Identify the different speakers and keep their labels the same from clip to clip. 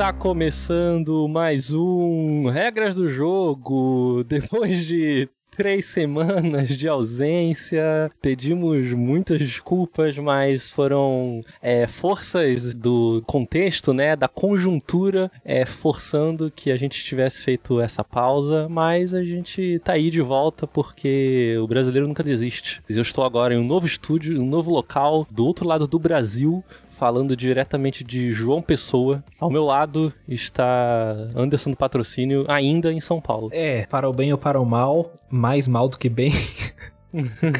Speaker 1: Está começando mais um Regras do Jogo. Depois de três semanas de ausência. Pedimos muitas desculpas, mas foram é, forças do contexto, né, da conjuntura, é, forçando que a gente tivesse feito essa pausa. Mas a gente tá aí de volta porque o brasileiro nunca desiste. Eu estou agora em um novo estúdio, um novo local do outro lado do Brasil, falando diretamente de João Pessoa. Ao meu lado está Anderson do Patrocínio, ainda em São Paulo.
Speaker 2: É, para o bem ou para o mal, mais mal do que bem.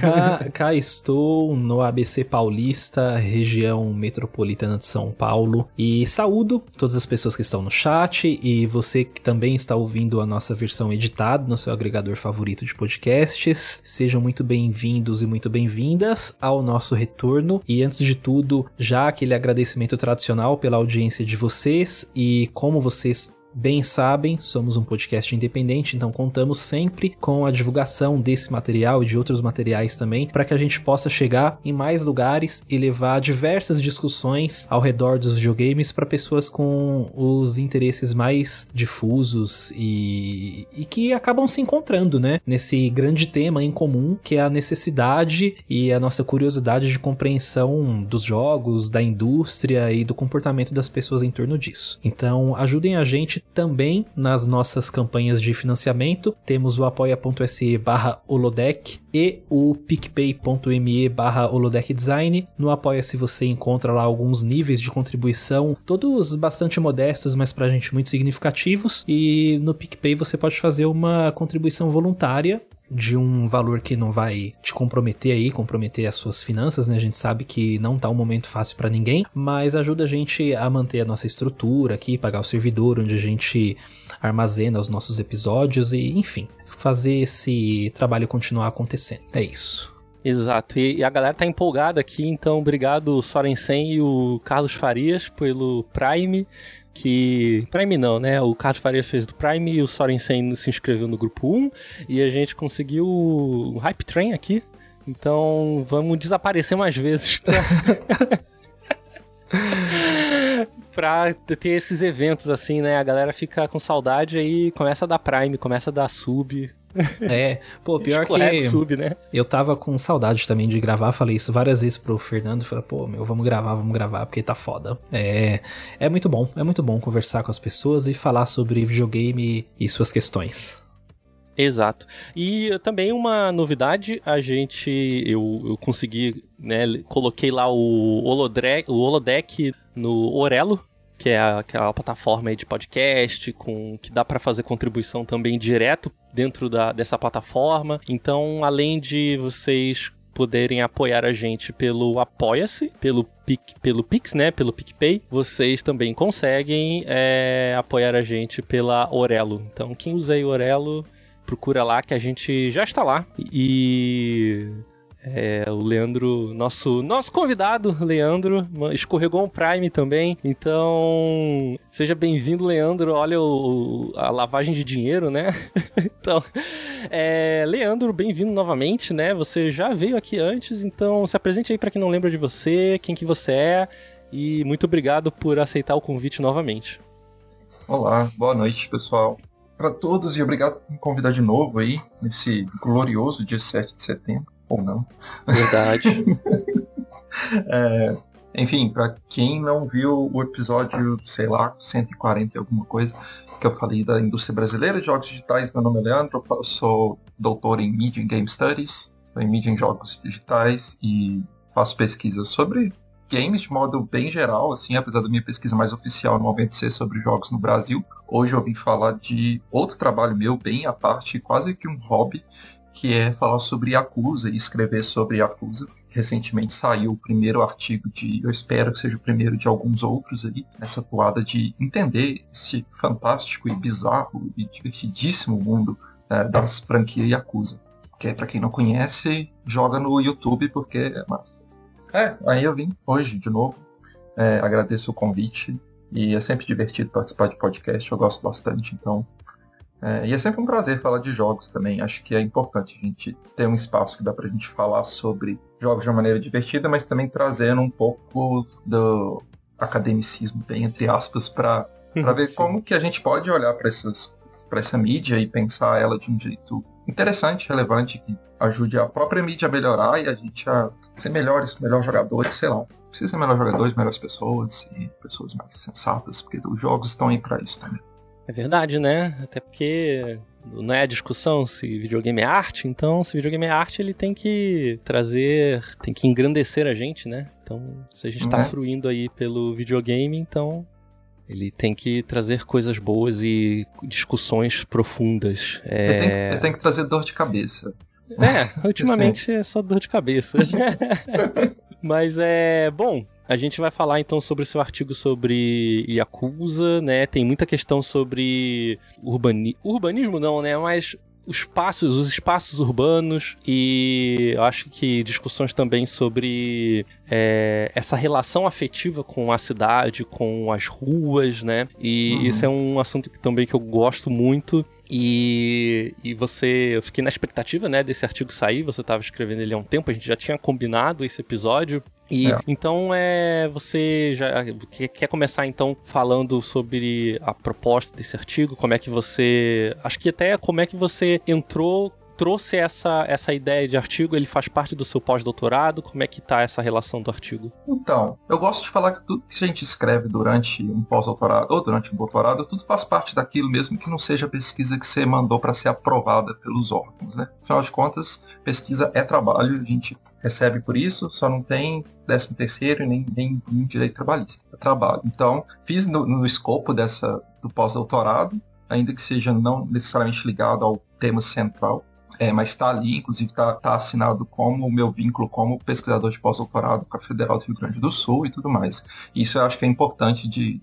Speaker 2: cá, cá, estou no ABC Paulista, região metropolitana de São Paulo. E saúdo todas as pessoas que estão no chat e você que também está ouvindo a nossa versão editada no seu agregador favorito de podcasts. Sejam muito bem-vindos e muito bem-vindas ao nosso retorno. E antes de tudo, já aquele agradecimento tradicional pela audiência de vocês e como vocês bem sabem, somos um podcast independente, então contamos sempre com a divulgação desse material e de outros materiais também, para que a gente possa chegar em mais lugares e levar diversas discussões ao redor dos videogames para pessoas com os interesses mais difusos e, e que acabam se encontrando, né? Nesse grande tema em comum que é a necessidade e a nossa curiosidade de compreensão dos jogos, da indústria e do comportamento das pessoas em torno disso. Então, ajudem a gente também nas nossas campanhas de financiamento. Temos o apoia.se barra holodeck e o picpay.me barra holodeckdesign. No Apoia-se você encontra lá alguns níveis de contribuição, todos bastante modestos, mas pra gente muito significativos. E no PicPay você pode fazer uma contribuição voluntária de um valor que não vai te comprometer aí, comprometer as suas finanças, né? A gente sabe que não tá um momento fácil para ninguém, mas ajuda a gente a manter a nossa estrutura aqui, pagar o servidor onde a gente armazena os nossos episódios e, enfim, fazer esse trabalho continuar acontecendo. É isso.
Speaker 1: Exato, e, a galera tá empolgada aqui, então obrigado Sorensen e o Carlos Farias pelo Prime que. Prime não, né? O Carlos Faria fez do Prime e o Sorensen se inscreveu no grupo 1 e a gente conseguiu o Hype Train aqui. Então vamos desaparecer mais vezes pra. pra ter esses eventos assim, né? A galera fica com saudade aí começa a dar Prime, começa a dar sub,
Speaker 2: é, pô, pior que
Speaker 1: sub, né?
Speaker 2: eu tava com saudade também de gravar, falei isso várias vezes pro Fernando, falei, pô, meu, vamos gravar, vamos gravar, porque tá foda. É, é muito bom, é muito bom conversar com as pessoas e falar sobre videogame e suas questões.
Speaker 1: Exato. E também uma novidade, a gente, eu, eu consegui, né, coloquei lá o, Holodre, o Holodeck no Orelo, que é aquela plataforma de podcast com que dá para fazer contribuição também direto dentro da, dessa plataforma. Então, além de vocês poderem apoiar a gente pelo Apoia-se, pelo Pic, pelo Pix, né, pelo PicPay, vocês também conseguem é, apoiar a gente pela Orelo. Então, quem usa aí Orelo, procura lá que a gente já está lá. E é, o Leandro, nosso, nosso convidado, Leandro, escorregou um Prime também. Então, seja bem-vindo, Leandro. Olha o, a lavagem de dinheiro, né? então, é, Leandro, bem-vindo novamente, né? Você já veio aqui antes, então se apresente aí para quem não lembra de você, quem que você é. E muito obrigado por aceitar o convite novamente.
Speaker 3: Olá, boa noite, pessoal. Para todos e obrigado por me convidar de novo aí, nesse glorioso dia 7 de setembro ou não.
Speaker 1: Verdade.
Speaker 3: é, enfim, para quem não viu o episódio, sei lá, 140 e alguma coisa, que eu falei da indústria brasileira de jogos digitais, meu nome é Leandro, eu sou doutor em Media and Game Studies, em Media em Jogos Digitais e faço pesquisas sobre games de modo bem geral, assim, apesar da minha pesquisa mais oficial normalmente ser sobre jogos no Brasil. Hoje eu vim falar de outro trabalho meu, bem à parte, quase que um hobby, que é falar sobre Yakuza e escrever sobre Yakuza. Recentemente saiu o primeiro artigo de, eu espero que seja o primeiro de alguns outros ali, nessa toada de entender esse fantástico e bizarro e divertidíssimo mundo é, das franquias Yakuza. Que é, para quem não conhece, joga no YouTube porque é massa. É, aí eu vim hoje de novo. É, agradeço o convite e é sempre divertido participar de podcast, eu gosto bastante, então é, e é sempre um prazer falar de jogos também. Acho que é importante a gente ter um espaço que dá pra gente falar sobre jogos de uma maneira divertida, mas também trazendo um pouco do academicismo, bem entre aspas, para para ver Sim. como que a gente pode olhar para essa mídia e pensar ela de um jeito interessante, relevante, que ajude a própria mídia a melhorar e a gente a ser melhores, melhores jogadores, sei lá. Precisa ser melhores jogadores, melhores pessoas e pessoas mais sensatas, porque os jogos estão aí para isso também.
Speaker 1: É verdade, né? Até porque não é a discussão se videogame é arte, então se videogame é arte, ele tem que trazer, tem que engrandecer a gente, né? Então, se a gente está é. fruindo aí pelo videogame, então ele tem que trazer coisas boas e discussões profundas.
Speaker 3: É... Ele, tem que, ele, tem que, trazer dor de cabeça.
Speaker 1: É, ultimamente é só dor de cabeça. Mas é bom. A gente vai falar então sobre o seu artigo sobre Yakuza, né? Tem muita questão sobre urbani... urbanismo, não, né? Mas os espaços, os espaços urbanos e eu acho que discussões também sobre é, essa relação afetiva com a cidade, com as ruas, né? E uhum. isso é um assunto que, também que eu gosto muito. E, e você, eu fiquei na expectativa, né, desse artigo sair. Você estava escrevendo ele há um tempo, a gente já tinha combinado esse episódio. E é. então é você já quer começar então falando sobre a proposta desse artigo, como é que você, acho que até como é que você entrou trouxe essa, essa ideia de artigo? Ele faz parte do seu pós-doutorado? Como é que tá essa relação do artigo?
Speaker 3: Então, eu gosto de falar que tudo que a gente escreve durante um pós-doutorado ou durante um doutorado, tudo faz parte daquilo mesmo que não seja pesquisa que você mandou para ser aprovada pelos órgãos, né? Afinal de contas, pesquisa é trabalho, a gente recebe por isso, só não tem 13 terceiro nem, nem, nem direito trabalhista, é trabalho. Então, fiz no, no escopo dessa do pós-doutorado, ainda que seja não necessariamente ligado ao tema central, é, mas está ali, inclusive está tá assinado como o meu vínculo como pesquisador de pós-doutorado com a Federal do Rio Grande do Sul e tudo mais. Isso eu acho que é importante de,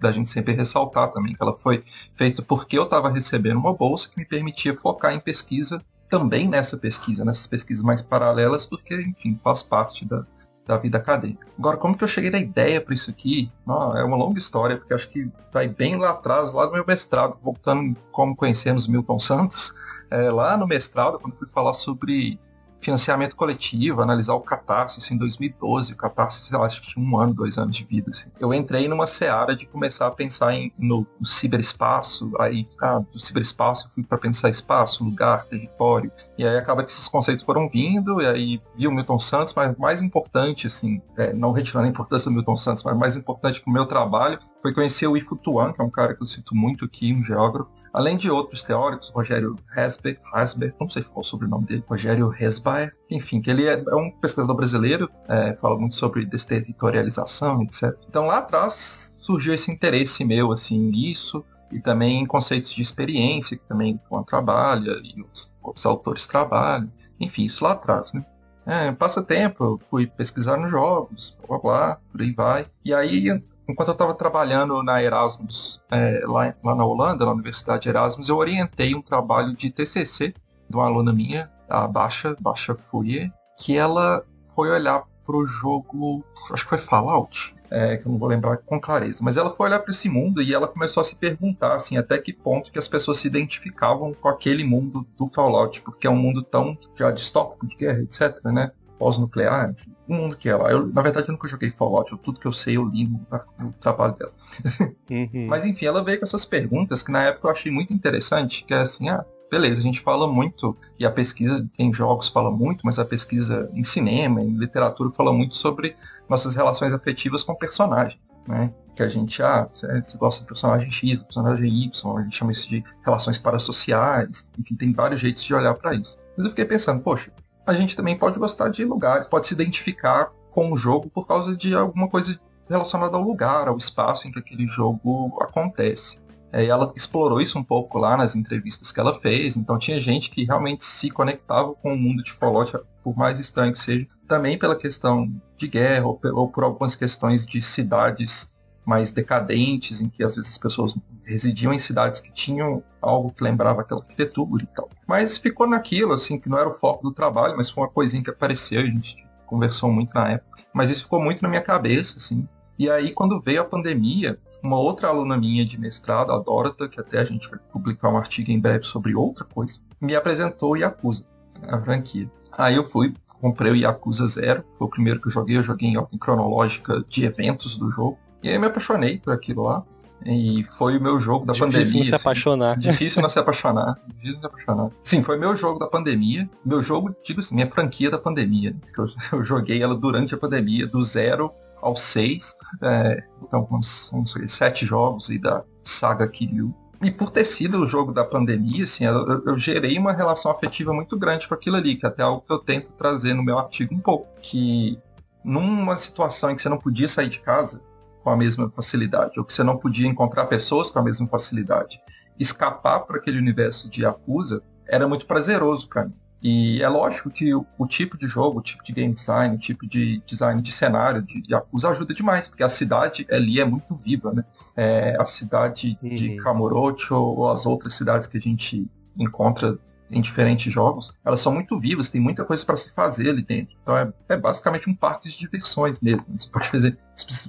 Speaker 3: da gente sempre ressaltar também, que ela foi feita porque eu estava recebendo uma bolsa que me permitia focar em pesquisa também nessa pesquisa, nessas pesquisas mais paralelas, porque, enfim, faz parte da, da vida acadêmica. Agora, como que eu cheguei na ideia para isso aqui? É uma longa história, porque acho que vai bem lá atrás, lá do meu mestrado, voltando como conhecemos Milton Santos, é, lá no mestrado, quando fui falar sobre financiamento coletivo, analisar o Catarse, assim, em 2012, o Catarse, sei lá, acho que tinha um ano, dois anos de vida, assim. Eu entrei numa seara de começar a pensar em, no, no ciberespaço, aí, ah, do ciberespaço fui para pensar espaço, lugar, território, e aí acaba que esses conceitos foram vindo, e aí vi o Milton Santos, mas mais importante, assim, é, não retirando a importância do Milton Santos, mas mais importante para o meu trabalho, foi conhecer o Ifu Tuan, que é um cara que eu cito muito aqui, um geógrafo, além de outros teóricos, Rogério Hasber, Hasber não sei qual é o sobrenome dele, Rogério Hesbaer, enfim, que ele é, é um pesquisador brasileiro, é, fala muito sobre desterritorialização, etc. Então lá atrás surgiu esse interesse meu, assim, nisso, e também em conceitos de experiência, que também o trabalha, e os, os autores trabalham, enfim, isso lá atrás, né? É, passa tempo, eu fui pesquisar nos jogos, blá blá, por aí vai. E aí enquanto eu estava trabalhando na Erasmus, é, lá, lá, na Holanda, na Universidade Erasmus, eu orientei um trabalho de TCC de uma aluna minha, a Baixa, Baixa Fourier, que ela foi olhar para o jogo, acho que foi Fallout, é, que eu não vou lembrar com clareza, mas ela foi olhar para esse mundo e ela começou a se perguntar assim, até que ponto que as pessoas se identificavam com aquele mundo do Fallout, porque é um mundo tão já distópico de guerra, etc, né? Pós-nuclear, o mundo que é lá. Eu, na verdade, eu nunca joguei Fallout. Eu, tudo que eu sei, eu li no, no trabalho dela. Uhum. Mas enfim, ela veio com essas perguntas que na época eu achei muito interessante, que é assim, ah, beleza, a gente fala muito, e a pesquisa em jogos fala muito, mas a pesquisa em cinema, em literatura, fala muito sobre nossas relações afetivas com personagens, né? Que a gente, ah, você gosta do personagem X, do personagem Y, a gente chama isso de relações parasociais, enfim, tem vários jeitos de olhar para isso. Mas eu fiquei pensando, poxa, a gente também pode gostar de lugares, pode se identificar com o jogo por causa de alguma coisa relacionada ao lugar, ao espaço em que aquele jogo acontece. É, ela explorou isso um pouco lá nas entrevistas que ela fez, então tinha gente que realmente se conectava com o mundo de Fallout, por mais estranho que seja, também pela questão de guerra ou, ou por algumas questões de cidades mais decadentes, em que às vezes as pessoas residiam em cidades que tinham algo que lembrava aquela arquitetura e tal. Mas ficou naquilo, assim, que não era o foco do trabalho, mas foi uma coisinha que apareceu, a gente conversou muito na época. Mas isso ficou muito na minha cabeça, assim. E aí, quando veio a pandemia, uma outra aluna minha de mestrado, a Dorota, que até a gente vai publicar um artigo em breve sobre outra coisa, me apresentou Yakuza, a franquia. Aí eu fui, comprei o Yakuza Zero, foi o primeiro que eu joguei, eu joguei em ordem cronológica de eventos do jogo. E aí me apaixonei por aquilo lá. E foi o meu jogo da
Speaker 1: Difícil
Speaker 3: pandemia.
Speaker 1: Difícil se
Speaker 3: assim.
Speaker 1: apaixonar.
Speaker 3: Difícil não se apaixonar. Difícil não se apaixonar. Sim, foi meu jogo da pandemia. Meu jogo, digo assim, minha franquia da pandemia. Né? Eu, eu, joguei ela durante a pandemia, do zero ao seis. É, então, uns, uns sete jogos aí da saga Kiryu. E por ter sido o jogo da pandemia, assim, eu, eu, eu, gerei uma relação afetiva muito grande com aquilo ali, que é até algo que eu tento trazer no meu artigo um pouco. Que numa situação em que você não podia sair de casa com a mesma facilidade, ou que você não podia encontrar pessoas com a mesma facilidade, escapar para aquele universo de Yakuza era muito prazeroso para mim. E é lógico que o, o, tipo de jogo, o tipo de game design, o tipo de design de cenário de Yakuza ajuda demais, porque a cidade ali é muito viva, né? É, a cidade uhum. de Kamurocho ou as outras cidades que a gente encontra em diferentes jogos, elas são muito vivas, tem muita coisa para se fazer ali dentro. Então é, é, basicamente um parque de diversões mesmo. Você pode fazer.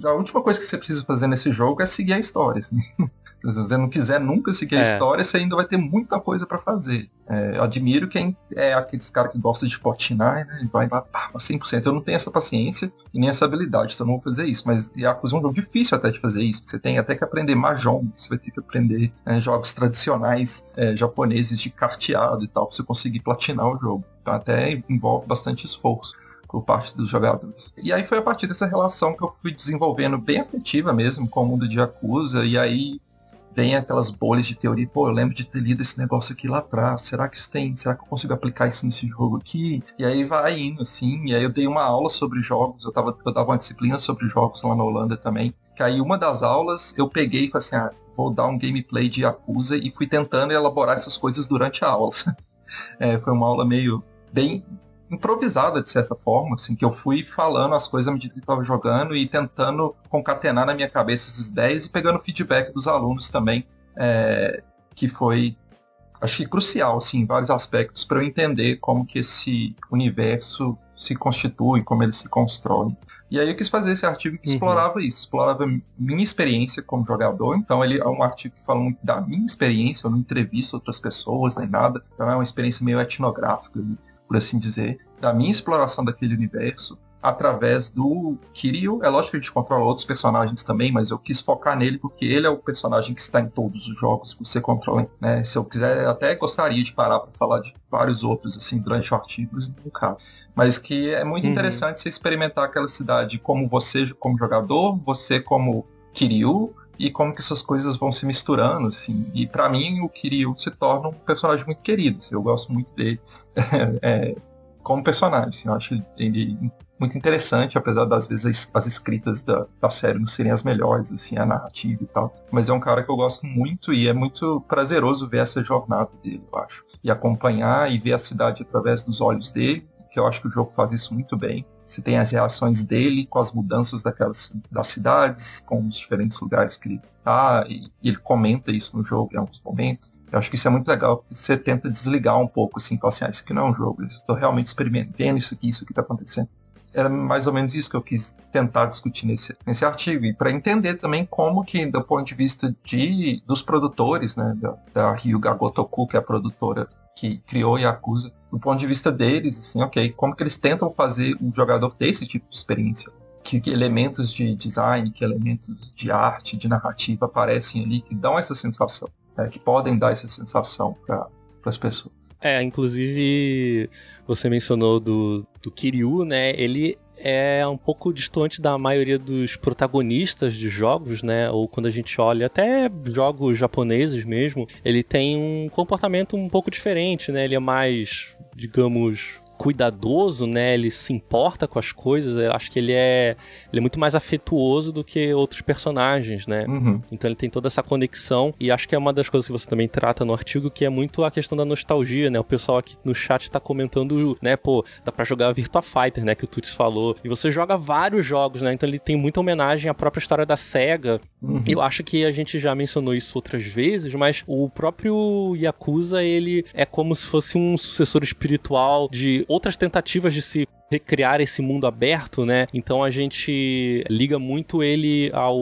Speaker 3: A última coisa que você precisa fazer nesse jogo é seguir a história. Assim. Se você não quiser nunca seguir é. a história, você ainda vai ter muita coisa para fazer. É, eu admiro quem é aqueles caras que gostam de platinar, né? E vai lá, pá, 100%. Eu não tenho essa paciência e nem essa habilidade, então eu não vou fazer isso. Mas Yakuza é um jogo difícil até de fazer isso. Você tem até que aprender Mahjong, você vai ter que aprender né, jogos tradicionais é, japoneses de carteado e tal, pra você conseguir platinar o jogo. Então até envolve bastante esforço por parte dos jogadores. E aí foi a partir dessa relação que eu fui desenvolvendo bem afetiva mesmo com o mundo de Yakuza, e aí vem aquelas bolhas de teoria, pô, eu lembro de ter lido esse negócio aqui lá atrás, será que isso tem, será que eu consigo aplicar isso nesse jogo aqui? E aí vai indo, assim, e aí eu dei uma aula sobre jogos, eu, tava, eu dava uma disciplina sobre jogos lá na Holanda também, que aí uma das aulas eu peguei e falei assim, ah, vou dar um gameplay de Yakuza e fui tentando elaborar essas coisas durante a aula. É, foi uma aula meio bem improvisada, de certa forma, assim, que eu fui falando as coisas à medida que estava jogando e tentando concatenar na minha cabeça essas ideias e pegando feedback dos alunos também, é, que foi, acho que crucial, assim, em vários aspectos, para eu entender como que esse universo se constitui, como ele se constrói. E aí eu quis fazer esse artigo que uhum. explorava isso, explorava minha experiência como jogador. Então ele é um artigo que fala muito da minha experiência, eu não entrevisto outras pessoas nem nada. Então é uma experiência meio etnográfica por assim dizer, da minha exploração daquele universo através do Kiryu. É lógico que a gente controla outros personagens também, mas eu quis focar nele porque ele é o personagem que está em todos os jogos que você controla. Né? Se eu quiser, até gostaria de parar para falar de vários outros assim durante o artigo, mas não cabe. Mas que é muito uhum. interessante você experimentar aquela cidade como você como jogador, você como Kiryu, e como que essas coisas vão se misturando, assim. E para mim o Kiryu se torna um personagem muito querido, assim, eu gosto muito dele é, como personagem, assim, eu acho ele muito interessante, apesar das vezes as escritas da, da série não serem as melhores, assim, a narrativa e tal. Mas é um cara que eu gosto muito e é muito prazeroso ver essa jornada dele, eu acho. E acompanhar e ver a cidade através dos olhos dele, que eu acho que o jogo faz isso muito bem. Você tem as reações dele com as mudanças daquelas das cidades, com os diferentes lugares que ele tá, e, e ele comenta isso no jogo em alguns momentos. Eu acho que isso é muito legal, porque você tenta desligar um pouco, assim, falar assim, ah, isso aqui não é um jogo, eu estou realmente experimentando isso aqui, isso aqui está acontecendo. Era mais ou menos isso que eu quis tentar discutir nesse, nesse artigo, e para entender também como que, do ponto de vista de, dos produtores, né, da, da Ryuga Gotoku, que é a produtora que criou Yakuza, do ponto de vista deles, assim, ok, como que eles tentam fazer o jogador ter esse tipo de experiência? Que, que elementos de design, que elementos de arte, de narrativa aparecem ali que dão essa sensação, né, que podem dar essa sensação para as pessoas.
Speaker 1: É, inclusive você mencionou do, do Kiryu, né? Ele é um pouco distante da maioria dos protagonistas de jogos, né? Ou quando a gente olha até jogos japoneses mesmo, ele tem um comportamento um pouco diferente, né? Ele é mais, digamos, cuidadoso, né? Ele se importa com as coisas. Eu acho que ele é, ele é muito mais afetuoso do que outros personagens, né? Uhum. Então ele tem toda essa conexão. E acho que é uma das coisas que você também trata no artigo, que é muito a questão da nostalgia, né? O pessoal aqui no chat tá comentando, né? Pô, dá pra jogar Virtua Fighter, né? Que o Tuts falou. E você joga vários jogos, né? Então ele tem muita homenagem à própria história da SEGA. Uhum. Eu acho que a gente já mencionou isso outras vezes, mas o próprio Yakuza, ele é como se fosse um sucessor espiritual de outras tentativas de se recriar esse mundo aberto, né? Então a gente liga muito ele ao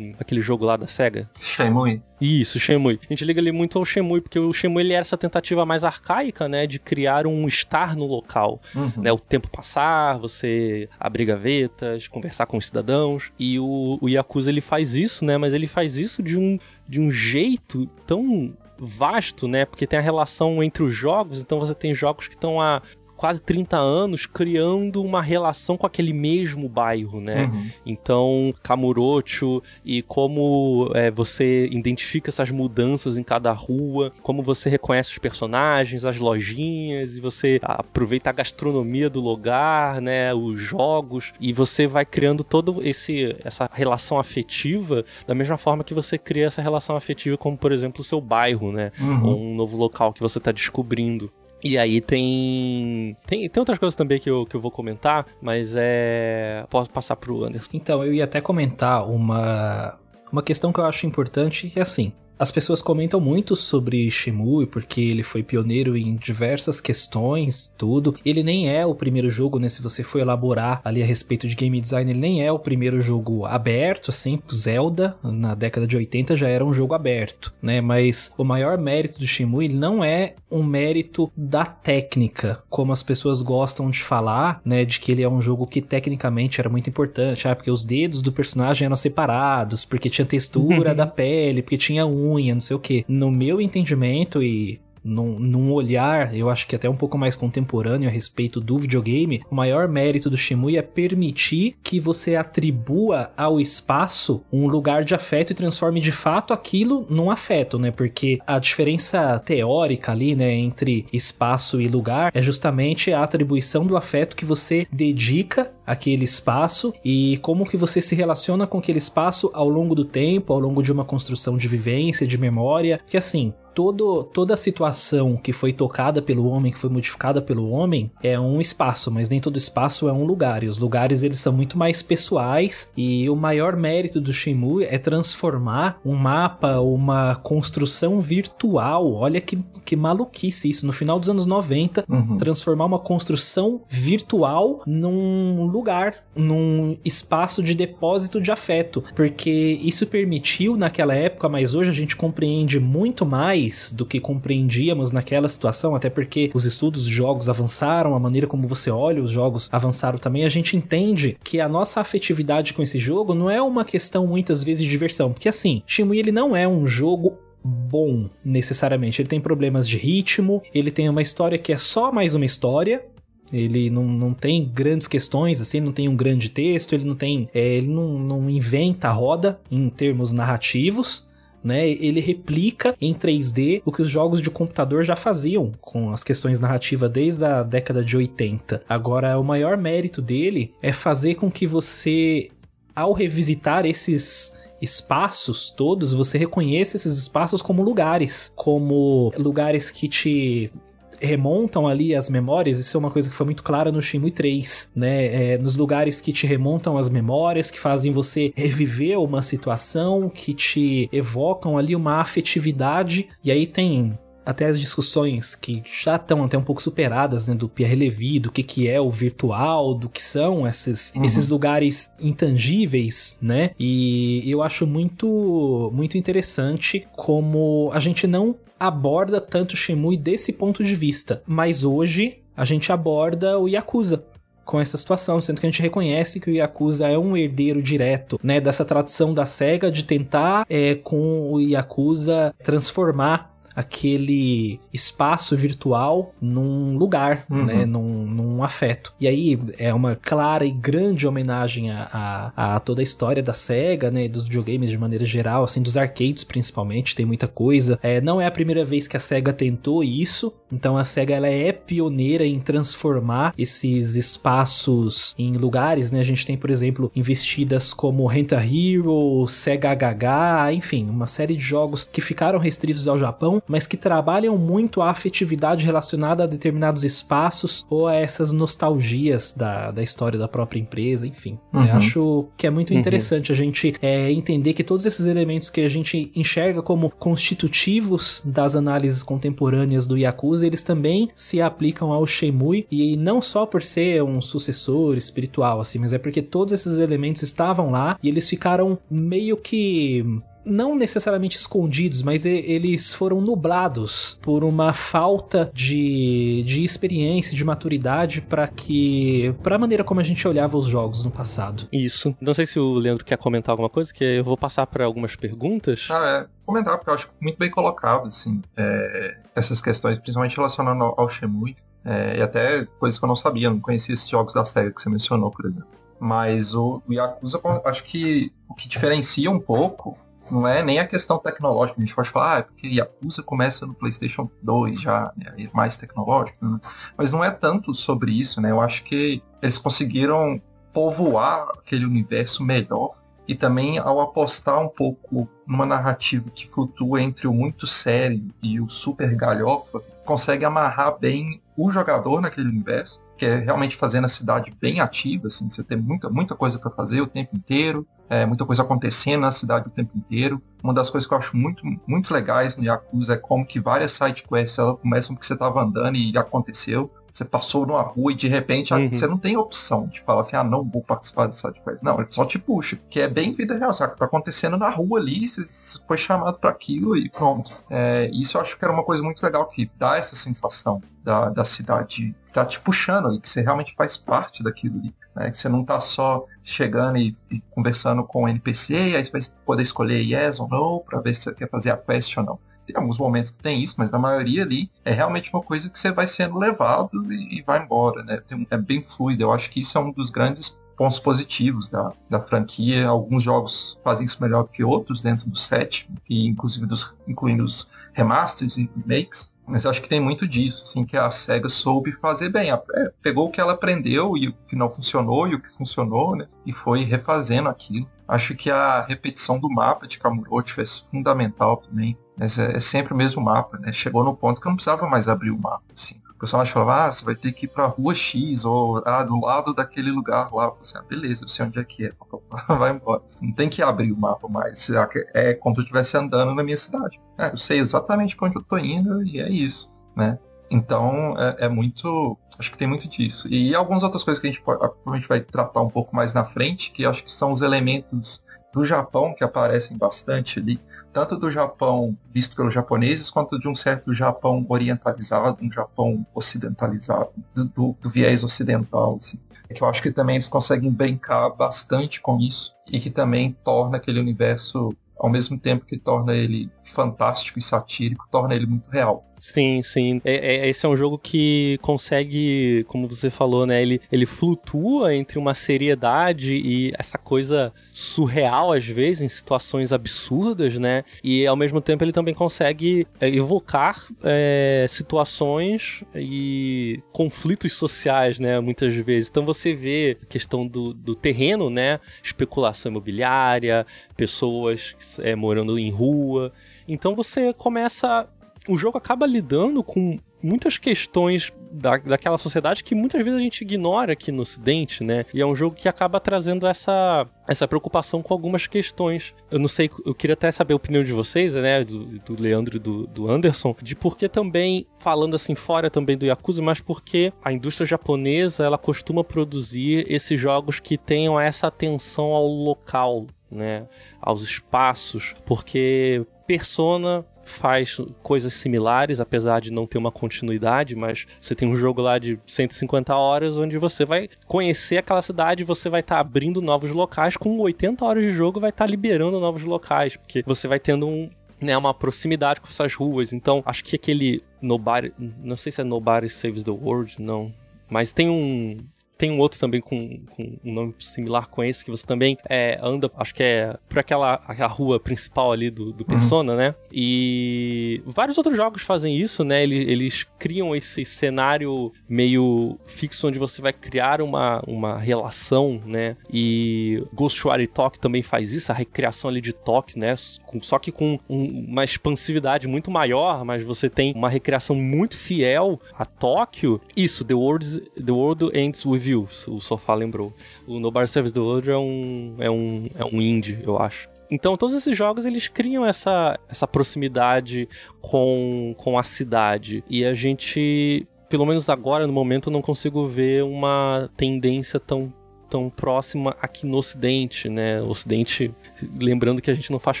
Speaker 1: aquele jogo lá da Sega.
Speaker 3: Shenmue.
Speaker 1: Isso, Shenmue. A gente liga ele muito ao Shenmue, porque o Shenmue ele era essa tentativa mais arcaica, né, de criar um estar no local, uhum. né, o tempo passar, você abrir gavetas, conversar com os cidadãos, e o, o Yakuza ele faz isso, né, mas ele faz isso de um, de um jeito tão vasto, né? Porque tem a relação entre os jogos, então você tem jogos que estão a quase 30 anos criando uma relação com aquele mesmo bairro, né? Uhum. Então, Kamurocho e como é, você identifica essas mudanças em cada rua, como você reconhece os personagens, as lojinhas, e você aproveita a gastronomia do lugar, né? Os jogos, e você vai criando todo esse essa relação afetiva da mesma forma que você cria essa relação afetiva como, por exemplo, o seu bairro, né? Uhum. Ou um novo local que você está descobrindo. E aí tem, tem. Tem outras coisas também que eu, que eu vou comentar, mas é. Posso passar pro Anderson.
Speaker 2: Então, eu ia até comentar uma. Uma questão que eu acho importante, que é assim, as pessoas comentam muito sobre Shimui porque ele foi pioneiro em diversas questões, tudo. Ele nem é o primeiro jogo, né? Se você for elaborar ali a respeito de game design, ele nem é o primeiro jogo aberto, assim. Zelda, na década de 80, já era um jogo aberto, né? Mas o maior mérito do Shimui não é um mérito da técnica, como as pessoas gostam de falar, né? De que ele é um jogo que tecnicamente era muito importante, ah, porque os dedos do personagem eram separados, porque tinha textura da pele, porque tinha um unha, não sei o que. No meu entendimento e num, num, olhar, eu acho que até um pouco mais contemporâneo a respeito do videogame, o maior mérito do Shimui é permitir que você atribua ao espaço um lugar de afeto e transforme de fato aquilo num afeto, né? Porque a diferença teórica ali, né, entre espaço e lugar é justamente a atribuição do afeto que você dedica àquele espaço e como que você se relaciona com aquele espaço ao longo do tempo, ao longo de uma construção de vivência, de memória, que assim, todo, toda a situação que foi tocada pelo homem, que foi modificada pelo homem, é um espaço, mas nem todo espaço é um lugar. E os lugares eles são muito mais pessoais. E o maior mérito do Shenmue é transformar um mapa, uma construção virtual. Olha que, que maluquice isso. No final dos anos 90, uhum. transformar uma construção virtual num lugar, num espaço de depósito de afeto. Porque isso permitiu naquela época, mas hoje a gente compreende muito mais mais do que compreendíamos naquela situação, até porque os estudos de jogos avançaram, a maneira como você olha os jogos avançaram também, a gente entende que a nossa afetividade com esse jogo não é uma questão muitas vezes de diversão, porque assim, Shimui ele não é um jogo bom necessariamente. Ele tem problemas de ritmo, ele tem uma história que é só mais uma história, ele não, não tem grandes questões, assim, não tem um grande texto, ele não tem. É, ele não, não inventa a roda em termos narrativos né? Ele replica em 3D o que os jogos de computador já faziam com as questões narrativas desde a década de 80. Agora, o maior mérito dele é fazer com que você, ao revisitar esses espaços todos, você reconheça esses espaços como lugares, como lugares que te remontam ali as memórias, isso é uma coisa que foi muito clara no Shenmue 3, né? É, nos lugares que te remontam as memórias, que fazem você reviver uma situação, que te evocam ali uma afetividade. E aí tem até as discussões que já estão até um pouco superadas, né, do Pierre Levy, do que, que é o virtual, do que são esses, uhum. esses lugares intangíveis, né? E eu acho muito, muito interessante como a gente não aborda tanto Shemui desse ponto de vista, mas hoje a gente aborda o Yakuza, com essa situação, sendo que a gente reconhece que o Yakuza é um herdeiro direto, né, dessa tradição da SEGA de tentar, é, com o Yakuza, transformar aquele espaço virtual num lugar, uhum. né? Num, num, afeto. E aí é uma clara e grande homenagem a, a, a, toda a história da SEGA, né? Dos videogames de maneira geral, assim, dos arcades principalmente, tem muita coisa. É, não é a primeira vez que a SEGA tentou isso, então a SEGA ela é pioneira em transformar esses espaços em lugares, né? A gente tem, por exemplo, investidas como Renta Hero, Sega HH, enfim, uma série de jogos que ficaram restritos ao Japão, mas que trabalham muito a afetividade relacionada a determinados espaços ou a essas nostalgias da, da história da própria empresa, enfim. Uhum. Eu acho que é muito uhum. interessante uhum. a gente é, entender que todos esses elementos que a gente enxerga como constitutivos das análises contemporâneas do Yakuza, eles também se aplicam ao Shenmue e não só por ser um sucessor espiritual, assim, mas é porque todos esses elementos estavam lá e eles ficaram meio que não necessariamente escondidos, mas eles foram nublados por uma falta de, de experiência, de maturidade para que para a maneira como a gente olhava os jogos no passado.
Speaker 1: Isso. Não sei se o Leandro quer comentar alguma coisa, que eu vou passar para algumas perguntas.
Speaker 3: Ah, é. Comentar porque eu acho muito bem colocado, assim, é, essas questões, principalmente relacionando ao, ao Shenmue, é, e até coisas que eu não sabia, não conhecia esses jogos da SEGA que você mencionou, por exemplo. Mas o, o Yakuza, acho que o que diferencia um pouco não é nem a questão tecnológica. A gente pode falar, ah, é porque Yakuza começa no PlayStation 2 já, né, é mais tecnológico. Né? Mas não é tanto sobre isso, né? Eu acho que eles conseguiram povoar aquele universo melhor e também ao apostar um pouco numa narrativa que flutua entre o muito sério e o super galhofa, consegue amarrar bem o jogador naquele universo, que é realmente fazendo a cidade bem ativa, assim, você tem muita, muita coisa para fazer o tempo inteiro, é, muita coisa acontecendo na cidade o tempo inteiro. Uma das coisas que eu acho muito, muito legais no Yakuza é como que várias side quests elas começam porque você estava andando e aconteceu. Você passou numa rua e de repente uhum. você não tem opção de falar assim, ah, não vou participar dessa side quest. Não, ele só te puxa. Que é bem vida real, sabe? Tá acontecendo na rua ali, você foi chamado para aquilo e pronto. É, isso eu acho que era uma coisa muito legal que dá essa sensação da, da cidade tá te puxando ali, que você realmente faz parte daquilo ali. Né? Que você não tá só chegando e, e conversando com o NPC, e aí você vai poder escolher yes ou no para ver se você quer fazer a quest ou não. Tem alguns momentos que tem isso, mas na maioria ali é realmente uma coisa que você vai sendo levado e, e vai embora, né? Tem, é bem fluido. Eu acho que isso é um dos grandes pontos positivos da, da franquia. Alguns jogos fazem isso melhor do que outros dentro do set, e inclusive dos, incluindo os remasters e remakes. Mas acho que tem muito disso, assim, que a SEGA soube fazer bem. É, pegou o que ela aprendeu e o que não funcionou e o que funcionou, né? E foi refazendo aquilo. Acho que a repetição do mapa de Kamurocho é fundamental também. Mas é, é, sempre o mesmo mapa, né? Chegou no ponto que eu não precisava mais abrir o mapa, assim. Personagem falava, ah, você vai ter que ir pra rua X, ou ah, do lado daquele lugar lá. Assim, ah, beleza, eu sei onde é que é. Vai embora. Assim, não tem que abrir o mapa mais. É como se eu estivesse andando na minha cidade. É, eu sei exatamente para onde eu tô indo e é isso, né? Então é, é, muito. Acho que tem muito disso. E algumas outras coisas que a gente, a gente vai tratar um pouco mais na frente, que acho que são os elementos do Japão que aparecem bastante ali tanto do Japão visto pelos japoneses, quanto de um certo Japão orientalizado, um Japão ocidentalizado, do, do, do viés ocidental. Assim. É que eu acho que também eles conseguem brincar bastante com isso e que também torna aquele universo ao mesmo tempo que torna ele fantástico e satírico, torna ele muito real.
Speaker 1: Sim, sim. É, é, esse é um jogo que consegue, como você falou, né? Ele, ele flutua entre uma seriedade e essa coisa surreal, às vezes, em situações absurdas, né? E ao mesmo tempo ele também consegue é, evocar é, situações e conflitos sociais, né? Muitas vezes. Então você vê a questão do, do terreno, né? Especulação imobiliária, pessoas é, morando em rua. Então você começa. O jogo acaba lidando com muitas questões da, daquela sociedade que muitas vezes a gente ignora aqui no Ocidente, né? E é um jogo que acaba trazendo essa, essa preocupação com algumas questões. Eu não sei, eu queria até saber a opinião de vocês, né? Do, do Leandro e do, do Anderson, de por que também, falando assim fora também do Yakuza, mas porque a indústria japonesa ela costuma produzir esses jogos que tenham essa atenção ao local, né? Aos espaços, porque Persona faz coisas similares, apesar de não ter uma continuidade, mas você tem um jogo lá de 150 horas onde você vai conhecer aquela cidade, você vai estar tá abrindo novos locais, com 80 horas de jogo vai estar tá liberando novos locais, porque você vai tendo um, né, uma proximidade com essas ruas. Então, acho que aquele Nobody, não sei se é Nobody Saves the World, não, mas tem um tem um outro também com, com um nome similar com esse, que você também é, anda, acho que é por aquela, aquela rua principal ali do, do uhum. Persona, uhum. né? E vários outros jogos fazem isso, né? Eles, eles criam esse cenário meio fixo onde você vai criar uma, uma relação, né? E Ghostwire Talk também faz isso, a recriação ali de Tóquio, né? Só que com um, uma expansividade muito maior, mas você tem uma recriação muito fiel a Tóquio. Isso, The World, The World Ends With You, o Sofá lembrou. O No Bar Service the World é um, é um, é um indie, eu acho. Então, todos esses jogos eles criam essa, essa proximidade com, com a cidade. E a gente, pelo menos agora, no momento, não consigo ver uma tendência tão tão próxima aqui no Ocidente, né? Ocidente, lembrando que a gente não faz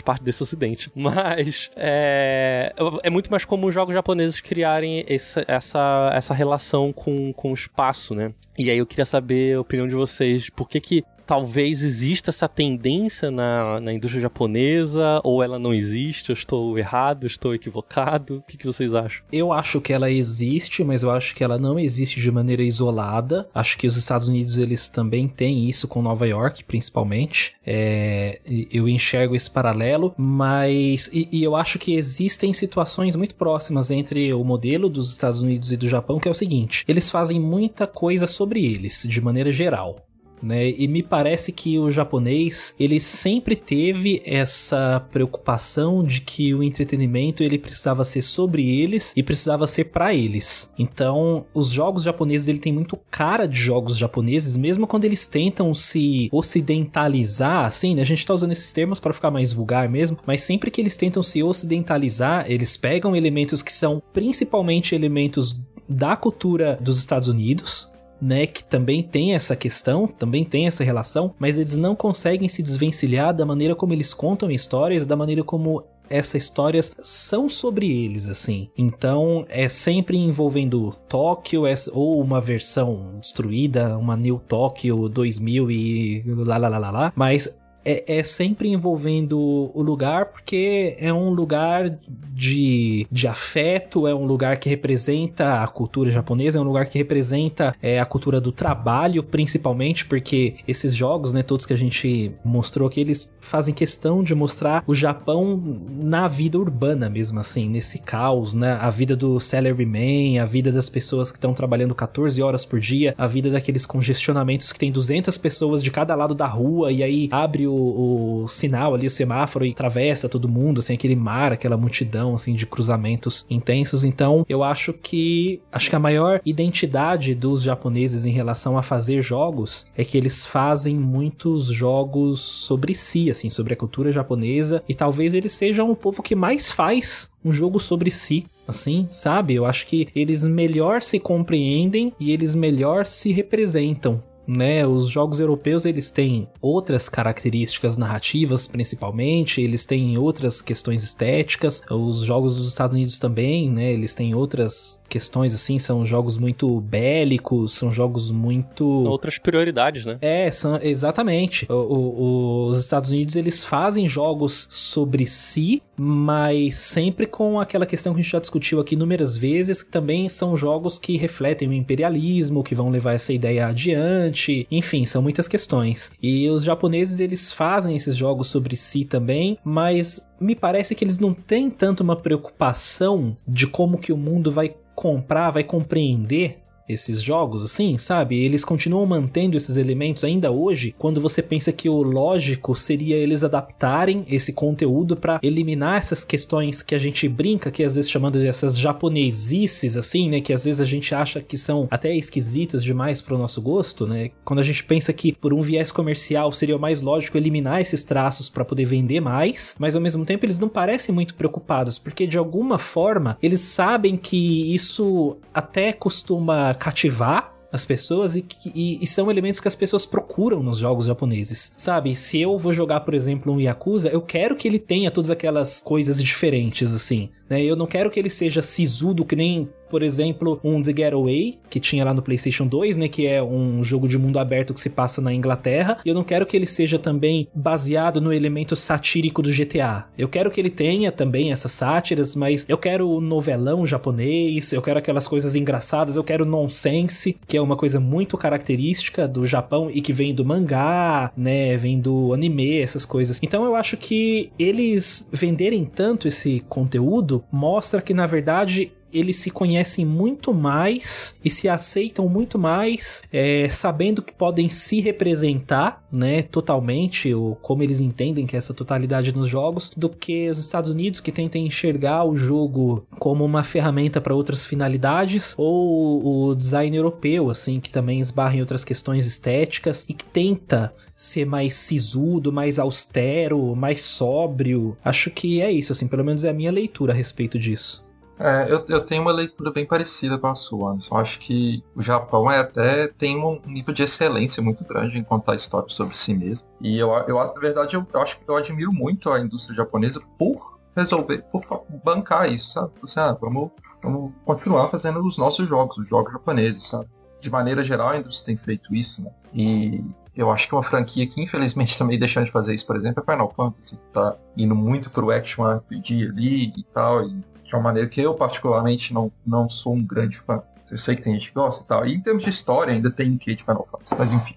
Speaker 1: parte desse Ocidente, mas é, é muito mais comum os jogos japoneses criarem essa, essa, essa relação com, com o espaço, né? E aí eu queria saber a opinião de vocês, por que que talvez exista essa tendência na, na indústria japonesa, ou ela não existe, eu estou errado, eu estou equivocado? O que, que vocês acham?
Speaker 2: Eu acho que ela existe, mas eu acho que ela não existe de maneira isolada. Acho que os Estados Unidos, eles também têm isso com Nova York, principalmente. É, eu enxergo esse paralelo, mas... E, e eu acho que existem situações muito próximas entre o modelo dos Estados Unidos e do Japão, que é o seguinte. Eles fazem muita coisa sobre eles, de maneira geral né? E me parece que o japonês, ele sempre teve essa preocupação de que o entretenimento ele precisava ser sobre eles e precisava ser para eles. Então, os jogos japoneses ele tem muito cara de jogos japoneses, mesmo quando eles tentam se ocidentalizar, assim, né? A gente tá usando esses termos para ficar mais vulgar mesmo, mas sempre que eles tentam se ocidentalizar, eles pegam elementos que são principalmente elementos da cultura dos Estados Unidos, né, que também tem essa questão, também tem essa relação, mas eles não conseguem se desvencilhar da maneira como eles contam histórias, da maneira como essas histórias são sobre eles, assim. Então é sempre envolvendo Tóquio ou uma versão destruída, uma New Tóquio 2000 e lá lá lá lá lá, mas é, é, sempre envolvendo o lugar, porque é um lugar de, de afeto, é um lugar que representa a cultura japonesa, é um lugar que representa é, a cultura do trabalho, principalmente, porque esses jogos, né, todos que a gente mostrou aqui, eles fazem questão de mostrar o Japão na vida urbana mesmo, assim, nesse caos, né, a vida do salaryman, a vida das pessoas que estão trabalhando 14 horas por dia, a vida daqueles congestionamentos que tem 200 pessoas de cada lado da rua, e aí abre o, o, sinal ali, o semáforo, e atravessa todo mundo, assim, aquele mar, aquela multidão, assim, de cruzamentos intensos. Então, eu acho que, acho que a maior identidade dos japoneses em relação a fazer jogos é que eles fazem muitos jogos sobre si, assim, sobre a cultura japonesa, e talvez eles sejam o povo que mais faz um jogo sobre si, assim, sabe? Eu acho que eles melhor se compreendem e eles melhor se representam né? Os jogos europeus eles têm outras características narrativas, principalmente, eles têm outras questões estéticas. Os jogos dos Estados Unidos também, né? Eles têm outras questões assim, são jogos muito bélicos, são jogos muito
Speaker 1: outras prioridades, né?
Speaker 2: É, são exatamente. O, o, os Estados Unidos eles fazem jogos sobre si, mas sempre com aquela questão que a gente já discutiu aqui inúmeras vezes, que também são jogos que refletem o imperialismo, que vão levar essa ideia adiante enfim, são muitas questões. E os japoneses eles fazem esses jogos sobre si também, mas me parece que eles não têm tanto uma preocupação de como que o mundo vai comprar, vai compreender esses jogos, assim, sabe? Eles continuam mantendo esses elementos ainda hoje, quando você pensa que o lógico seria eles adaptarem esse conteúdo para eliminar essas questões que a gente brinca, que às vezes chamando de essas japonesices, assim, né? Que às vezes a gente acha que são até esquisitas demais pro nosso gosto, né? Quando a gente pensa que por um viés comercial seria mais lógico eliminar esses traços para poder vender mais, mas ao mesmo tempo eles não parecem muito preocupados, porque de alguma forma eles sabem que isso até costuma cativar as pessoas e, e, e, são elementos que as pessoas procuram nos jogos japoneses, sabe? Se eu vou jogar, por exemplo, um Yakuza, eu quero que ele tenha todas aquelas coisas diferentes, assim, né? Eu não quero que ele seja sisudo que nem por exemplo, um The Getaway, que tinha lá no PlayStation 2, né? Que é um jogo de mundo aberto que se passa na Inglaterra. E eu não quero que ele seja também baseado no elemento satírico do GTA. Eu quero que ele tenha também essas sátiras, mas eu quero o novelão japonês, eu quero aquelas coisas engraçadas, eu quero nonsense, que é uma coisa muito característica do Japão e que vem do mangá, né? Vem do anime, essas coisas. Então eu acho que eles venderem tanto esse conteúdo mostra que na verdade eles se conhecem muito mais e se aceitam muito mais, é, sabendo que podem se representar, né, totalmente, ou como eles entendem que é essa totalidade nos jogos, do que os Estados Unidos que tentam enxergar o jogo como uma ferramenta para outras finalidades, ou o design europeu, assim, que também esbarra em outras questões estéticas e que tenta ser mais sisudo, mais austero, mais sóbrio. Acho que é isso, assim, pelo menos é a minha leitura a respeito disso.
Speaker 3: É, eu, eu tenho uma leitura bem parecida com a sua, Anderson. Acho que o Japão é até tem um nível de excelência muito grande em contar histórias sobre si mesmo. E eu, eu na verdade, eu, eu acho que eu admiro muito a indústria japonesa por resolver, por bancar isso, sabe? Assim, ah, vamos, vamos continuar fazendo os nossos jogos, os jogos japoneses, sabe? De maneira geral, a indústria tem feito isso, né? E eu acho que uma franquia que infelizmente também deixando de fazer isso, por exemplo, é Final Fantasy, que tá indo muito pro action RPG ali e tal, e de uma maneira que eu particularmente não, não sou um grande fã. Eu sei que tem gente que gosta e tal. E em termos de história ainda tem um quê de Final Fantasy. Mas enfim,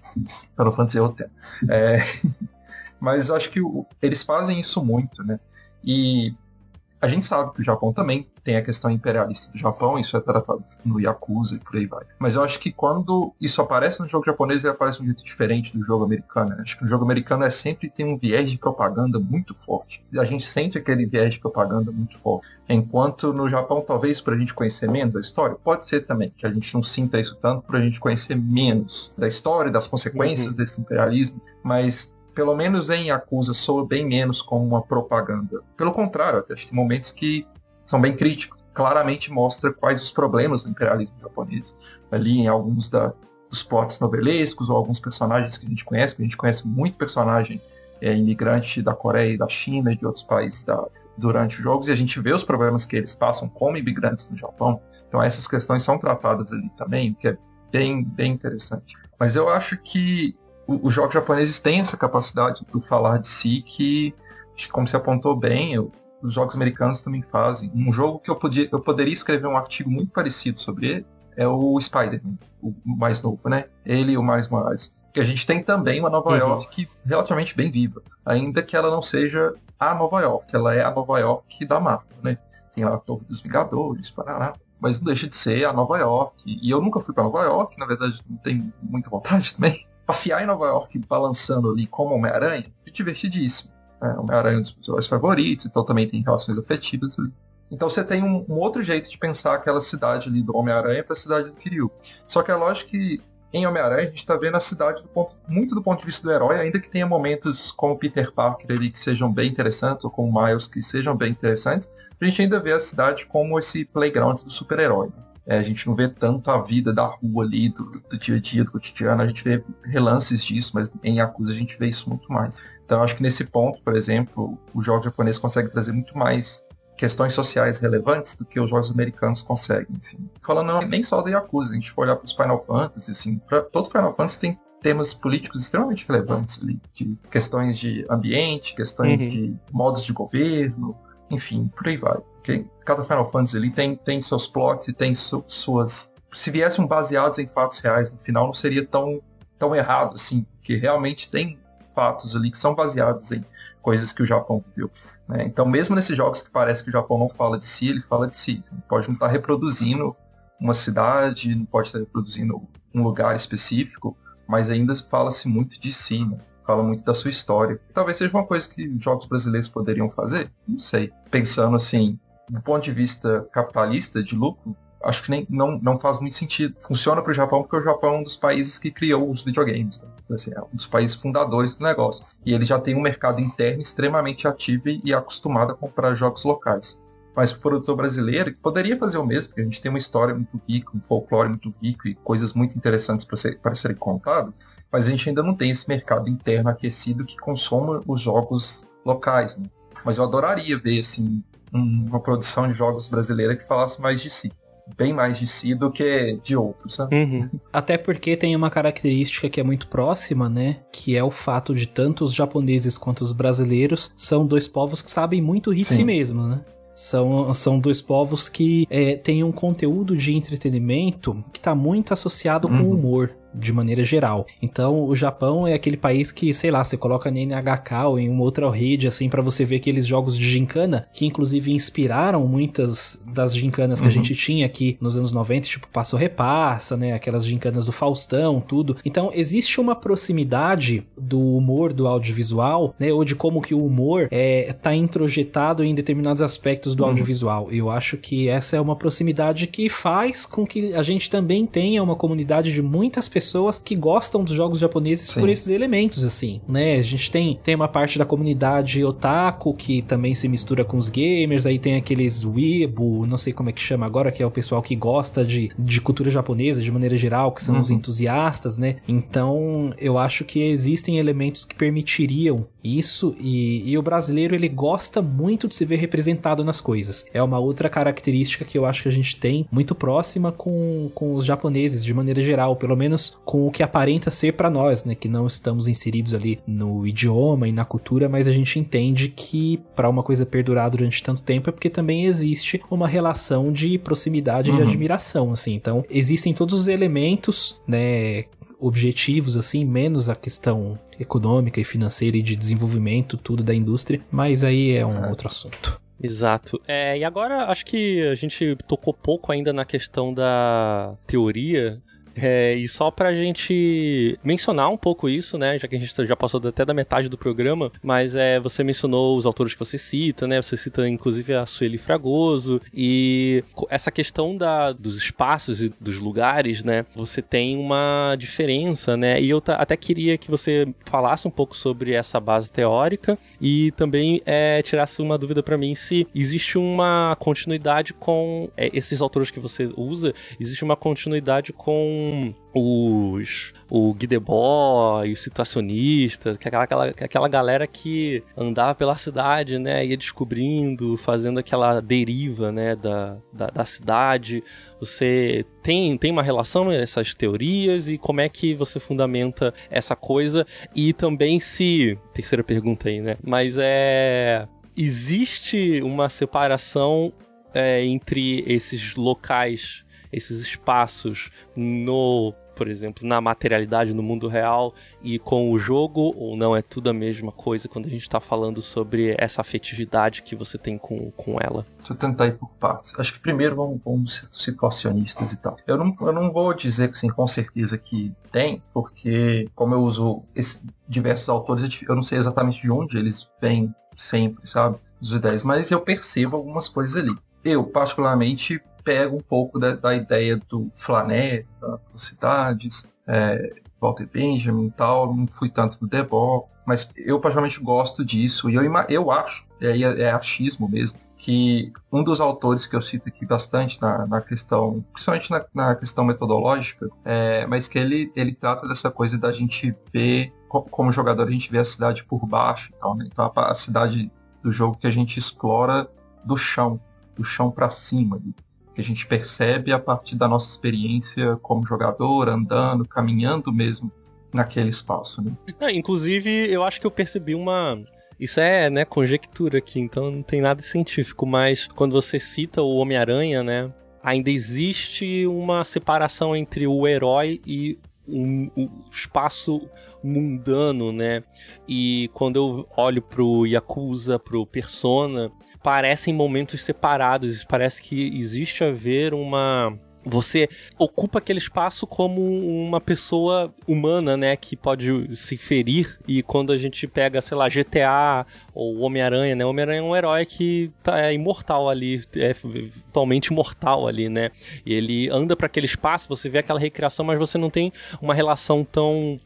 Speaker 3: Final Fantasy é outro tema. É... mas acho que o... eles fazem isso muito, né? E a gente sabe que o Japão também tem a questão imperialista do Japão, isso é tratado no Yakuza e por aí vai. Mas eu acho que quando isso aparece no jogo japonês, ele aparece de um jeito diferente do jogo americano. Né? Acho que o jogo americano é sempre tem um viés de propaganda muito forte. A gente sente aquele viés de propaganda muito forte. Enquanto no Japão, talvez para a gente conhecer menos a história, pode ser também que a gente não sinta isso tanto para a gente conhecer menos da história, das consequências uhum. desse imperialismo, mas pelo menos em Yakuza, soa bem menos como uma propaganda. Pelo contrário, até tem momentos que são bem críticos. Claramente mostra quais os problemas do imperialismo japonês. Ali em alguns da, dos plots novelescos ou alguns personagens que a gente conhece, que a gente conhece muito personagem é, imigrante da Coreia e da China e de outros países da, durante os jogos, e a gente vê os problemas que eles passam como imigrantes no Japão. Então essas questões são tratadas ali também, o que é bem, bem interessante. Mas eu acho que os jogos japoneses têm essa capacidade de falar de si que, como se apontou bem, eu, os jogos americanos também fazem. Um jogo que eu, podia, eu poderia escrever um artigo muito parecido sobre ele é o Spider-Man, o mais novo, né? Ele e o Miles Morales. Que a gente tem também uma Nova uhum. York relativamente bem viva, ainda que ela não seja a Nova York, ela é a Nova York da Marvel, né? Tem lá a Torre dos Vingadores, Paraná, mas não deixa de ser a Nova York. E eu nunca fui para Nova York, na verdade não tenho muita vontade também passear em Nova York balançando ali como Homem-Aranha é divertidíssimo. É, Homem-Aranha é um dos meus favoritos, então também tem relações afetivas ali. Então você tem um, um outro jeito de pensar aquela cidade ali do Homem-Aranha para a cidade do Kiryu. Só que é lógico que em Homem-Aranha a gente está vendo a cidade do ponto, muito do ponto de vista do herói, ainda que tenha momentos como Peter Parker ali que sejam bem interessantes, ou como Miles que sejam bem interessantes, a gente ainda vê a cidade como esse playground do super-herói. Né? É, a gente não vê tanto a vida da rua ali, do, do, dia a dia, do cotidiano, a gente vê relances disso, mas em Yakuza a gente vê isso muito mais. Então acho que nesse ponto, por exemplo, o jogo japonês consegue trazer muito mais questões sociais relevantes do que os jogos americanos conseguem. Assim. Falando não, nem só da Yakuza, a gente for olhar para os Final Fantasy, assim, pra, todo Final Fantasy tem temas políticos extremamente relevantes ali, de questões de ambiente, questões uhum. de modos de governo, enfim, por aí vai. Cada Final Fantasy ali tem, tem seus plots e tem su suas. Se viessem baseados em fatos reais no final, não seria tão, tão errado assim, porque realmente tem fatos ali que são baseados em coisas que o Japão viveu. Né? Então, mesmo nesses jogos que parece que o Japão não fala de si, ele fala de si. Ele pode não estar reproduzindo uma cidade, não pode estar reproduzindo um lugar específico, mas ainda fala-se muito de si. Né? fala muito da sua história. Talvez seja uma coisa que jogos brasileiros poderiam fazer, não sei. Pensando assim, do ponto de vista capitalista, de lucro, acho que nem, não, não faz muito sentido. Funciona para o Japão porque o Japão é um dos países que criou os videogames. Né? Assim, é um dos países fundadores do negócio. E ele já tem um mercado interno extremamente ativo e acostumado a comprar jogos locais. Mas o produtor brasileiro poderia fazer o mesmo, porque a gente tem uma história muito rica, um folclore muito rico e coisas muito interessantes para ser, serem contadas mas a gente ainda não tem esse mercado interno aquecido que consoma os jogos locais. Né? Mas eu adoraria ver assim, uma produção de jogos brasileira que falasse mais de si. bem mais de si do que de outros, sabe?
Speaker 1: Uhum.
Speaker 2: Até porque tem uma característica que é muito próxima, né? Que é o fato de tanto os japoneses quanto os brasileiros são dois povos que sabem muito rir de si mesmos, né? São, são dois povos que é, têm um conteúdo de entretenimento que está muito associado com
Speaker 3: Uhum.
Speaker 2: o humor, de maneira geral. Então, o Japão é aquele país que, sei lá, você coloca na NHK ou em uma outra rede, assim, pra você ver aqueles jogos de gincana, que inclusive inspiraram muitas das gincanas que a
Speaker 3: Uhum.
Speaker 2: gente tinha aqui nos anos 90, tipo Passo Repassa, né? Aquelas gincanas do Faustão, tudo. Então, existe uma proximidade do humor do audiovisual, né? Ou de como que o humor é, tá introjetado em determinados aspectos do
Speaker 3: Uhum.
Speaker 2: audiovisual. Eu acho que essa é uma proximidade que faz com que a gente também tenha uma comunidade de muitas pessoas que gostam dos jogos japoneses
Speaker 3: Sim.
Speaker 2: por esses elementos, assim, né? A gente tem, tem uma parte da comunidade otaku que também se mistura com os gamers, aí tem aqueles weebo, não sei como é que chama agora, que é o pessoal que gosta de, de cultura japonesa de maneira geral, que são os
Speaker 3: Uhum.
Speaker 2: entusiastas, né? Então, eu acho que existem elementos que permitiriam isso e, e o brasileiro ele gosta muito de se ver representado nas coisas. É uma outra característica que eu acho que a gente tem muito próxima com, com os japoneses de maneira geral, pelo menos com o que aparenta ser pra nós, né, que não estamos inseridos ali no idioma e na cultura, mas a gente entende que pra uma coisa perdurar durante tanto tempo é porque também existe uma relação de proximidade e
Speaker 3: Uhum.
Speaker 2: admiração, assim. Então, existem todos os elementos, né, objetivos, assim, menos a questão econômica e financeira e de desenvolvimento, tudo da indústria, mas aí é um
Speaker 3: É.
Speaker 2: outro assunto.
Speaker 1: Exato. É, e agora acho que a gente tocou pouco ainda na questão da teoria. É, e só pra gente mencionar um pouco isso, né? Já que a gente já passou até da metade do programa, mas é, você mencionou os autores que você cita, né? Você cita inclusive a Sueli Fragoso e essa questão da, dos espaços e dos lugares, né? Você tem uma diferença, né? E eu até queria que você falasse um pouco sobre essa base teórica e também é, tirasse uma dúvida pra mim se existe uma continuidade com é, esses autores que você usa, existe uma continuidade com os o Guy Debord e os situacionistas, é aquela, aquela, que é aquela galera que andava pela cidade, né, ia descobrindo, fazendo aquela deriva, né, da, da, da cidade. Você tem, tem uma relação essas teorias e como é que você fundamenta essa coisa e também se terceira pergunta aí, né? Mas é existe uma separação é, entre esses locais, esses espaços no, por exemplo, na materialidade no mundo real e com o jogo, ou não é tudo a mesma coisa quando a gente tá falando sobre essa afetividade que você tem com, com ela?
Speaker 3: Deixa eu tentar ir por partes. Acho que primeiro vamos, vamos ser situacionistas e tal. Eu não, eu não vou dizer assim, com certeza que tem, porque como eu uso esse- diversos autores, eu não sei exatamente de onde eles vêm sempre, sabe? As ideias, mas eu percebo algumas coisas ali. Eu, particularmente, pego um pouco da, da ideia do Flaner, das cidades, é, Walter Benjamin e tal, não fui tanto no Debord, mas eu particularmente gosto disso, e eu, eu acho, é, é achismo mesmo, que um dos autores que eu cito aqui bastante na, na questão, principalmente na, na questão metodológica, é, mas que ele, ele trata dessa coisa da gente ver, co- como jogador, a gente vê a cidade por baixo e tal, né? Então a, a cidade do jogo que a gente explora do chão, do chão para cima, que a gente percebe a partir da nossa experiência como jogador, andando, caminhando mesmo naquele espaço, né?
Speaker 1: Ah, inclusive, eu acho que eu percebi uma. Isso é, né, conjectura aqui, então não tem nada científico, mas quando você cita o Homem-Aranha, né, ainda existe uma separação entre o herói e o espaço mundano, né? E quando eu olho pro Yakuza, pro Persona, parecem momentos separados, parece que existe a ver uma você ocupa aquele espaço como uma pessoa humana, né, que pode se ferir. E quando a gente pega, sei lá, GTA ou Homem-Aranha, né, Homem-Aranha é um herói que tá, é imortal ali, é totalmente imortal ali, né, e ele anda para aquele espaço, você vê aquela recriação, mas você não tem uma relação tão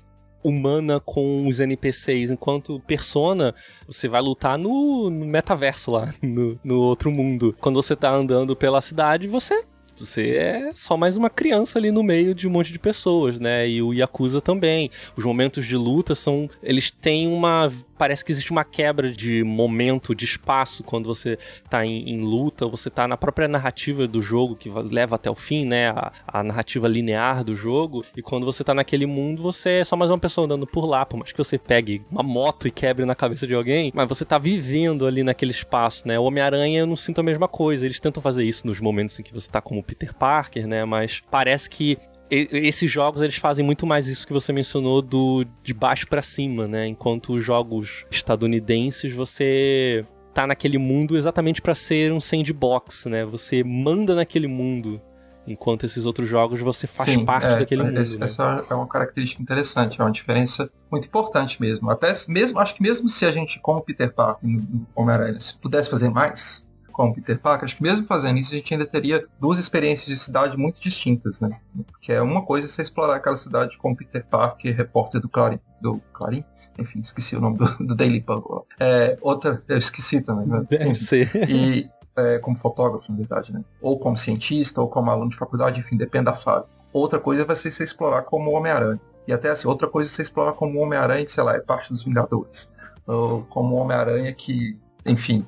Speaker 1: humana com os NPCs, enquanto Persona, você vai lutar no, no metaverso lá, no, no outro mundo. Quando você tá andando pela cidade, você Você é só mais uma criança ali no meio de um monte de pessoas, né? E o Yakuza também. Os momentos de luta são. Eles têm uma parece que existe uma quebra de momento, de espaço quando você tá em, em, luta, você tá na própria narrativa do jogo que leva até o fim, né? A, a, narrativa linear do jogo. E quando você tá naquele mundo, você é só mais uma pessoa andando por lá, por mais que você pegue uma moto e quebre na cabeça de alguém, mas você tá vivendo ali naquele espaço, né? O Homem-Aranha eu não sinto a mesma coisa. Eles tentam fazer isso nos momentos em que você tá como Peter Parker, né? Mas parece que esses jogos eles fazem muito mais isso que você mencionou do de baixo para cima, né? Enquanto os jogos estadunidenses você tá naquele mundo exatamente para ser um sandbox, né? Você manda naquele mundo. Enquanto esses outros jogos você faz Sim, parte é, daquele é, mundo. Esse,
Speaker 3: né? Essa é uma característica interessante, é uma diferença muito importante mesmo. Até mesmo, acho que mesmo se a gente, como Peter Parker Homem-Aranha, se pudesse fazer mais, como Peter Parker, acho que mesmo fazendo isso a gente ainda teria duas experiências de cidade muito distintas, né? Que é uma coisa você explorar aquela cidade como Peter Parker, repórter do Clarim, do Clarim? Enfim, esqueci o nome do, do Daily Bugle. É, outra, eu esqueci também, né?
Speaker 1: Deve ser.
Speaker 3: E é, como fotógrafo, na verdade, né? Ou como cientista, ou como aluno de faculdade, enfim, depende da fase. Outra coisa vai ser você explorar como Homem-Aranha. E até assim, outra coisa é você explorar como Homem-Aranha, sei lá, é parte dos Vingadores. Ou como Homem-Aranha que enfim,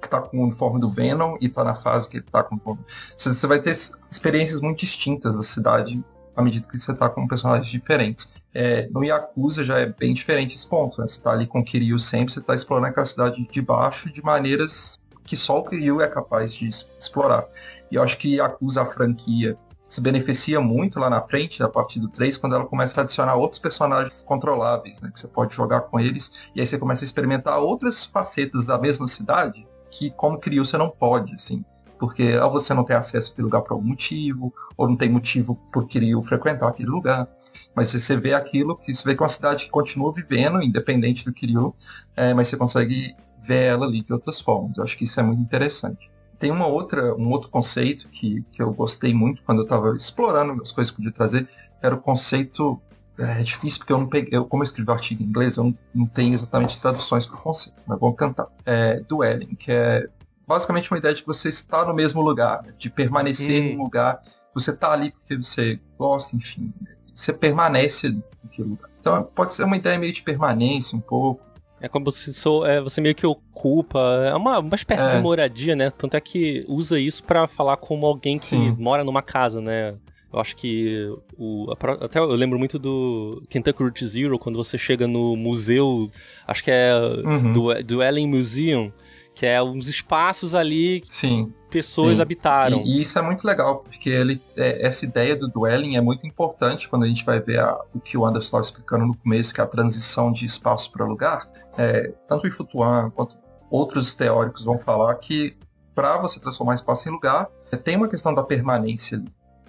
Speaker 3: que tá com o uniforme do Venom e tá na fase que ele tá com o Você vai ter experiências muito distintas da cidade à medida que você tá com personagens diferentes. É, no Yakuza já é bem diferente esse ponto, né? Você tá ali com o Kiryu sempre, você tá explorando aquela cidade de baixo de maneiras que só o Kiryu é capaz de explorar. E eu acho que Yakuza, a franquia, se beneficia muito lá na frente, a partir do 3, quando ela começa a adicionar outros personagens controláveis, né, que você pode jogar com eles, e aí você começa a experimentar outras facetas da mesma cidade, que como criou você não pode, assim. Porque ou você não tem acesso àquele lugar por algum motivo, ou não tem motivo por querer frequentar aquele lugar. Mas você vê aquilo, que você vê que é uma cidade que continua vivendo, independente do Kiryu, é, mas você consegue ver ela ali de outras formas. Eu acho que isso é muito interessante. Tem uma outra, um outro conceito que, que eu gostei muito quando eu estava explorando as coisas que podia trazer, era o conceito é, difícil porque eu não peguei, eu, como eu escrevi o artigo em inglês, eu não, não tenho exatamente traduções para o conceito, mas vamos tentar. É, dueling, que é basicamente uma ideia de que você está no mesmo lugar, né? de permanecer hum. no lugar, você está ali porque você gosta, enfim, você permanece naquele lugar. Então pode ser uma ideia meio de permanência um pouco,
Speaker 1: é como se sou, é, você meio que ocupa. É uma, uma espécie é. de moradia, né? Tanto é que usa isso para falar como alguém que Sim. mora numa casa, né? Eu acho que o, até eu lembro muito do Kentucky Route Zero, quando você chega no museu, acho que é uhum. do, do Ellen Museum, que é uns espaços ali
Speaker 3: Sim.
Speaker 1: pessoas
Speaker 3: Sim.
Speaker 1: habitaram.
Speaker 3: E, e, isso é muito legal, porque ele, é, essa ideia do dwelling é muito importante quando a gente vai ver a, o que o Anderson estava explicando no começo, que é a transição de espaço para lugar é, tanto o Ifutuan quanto outros teóricos vão falar que para você transformar espaço em lugar, é, tem uma questão da permanência.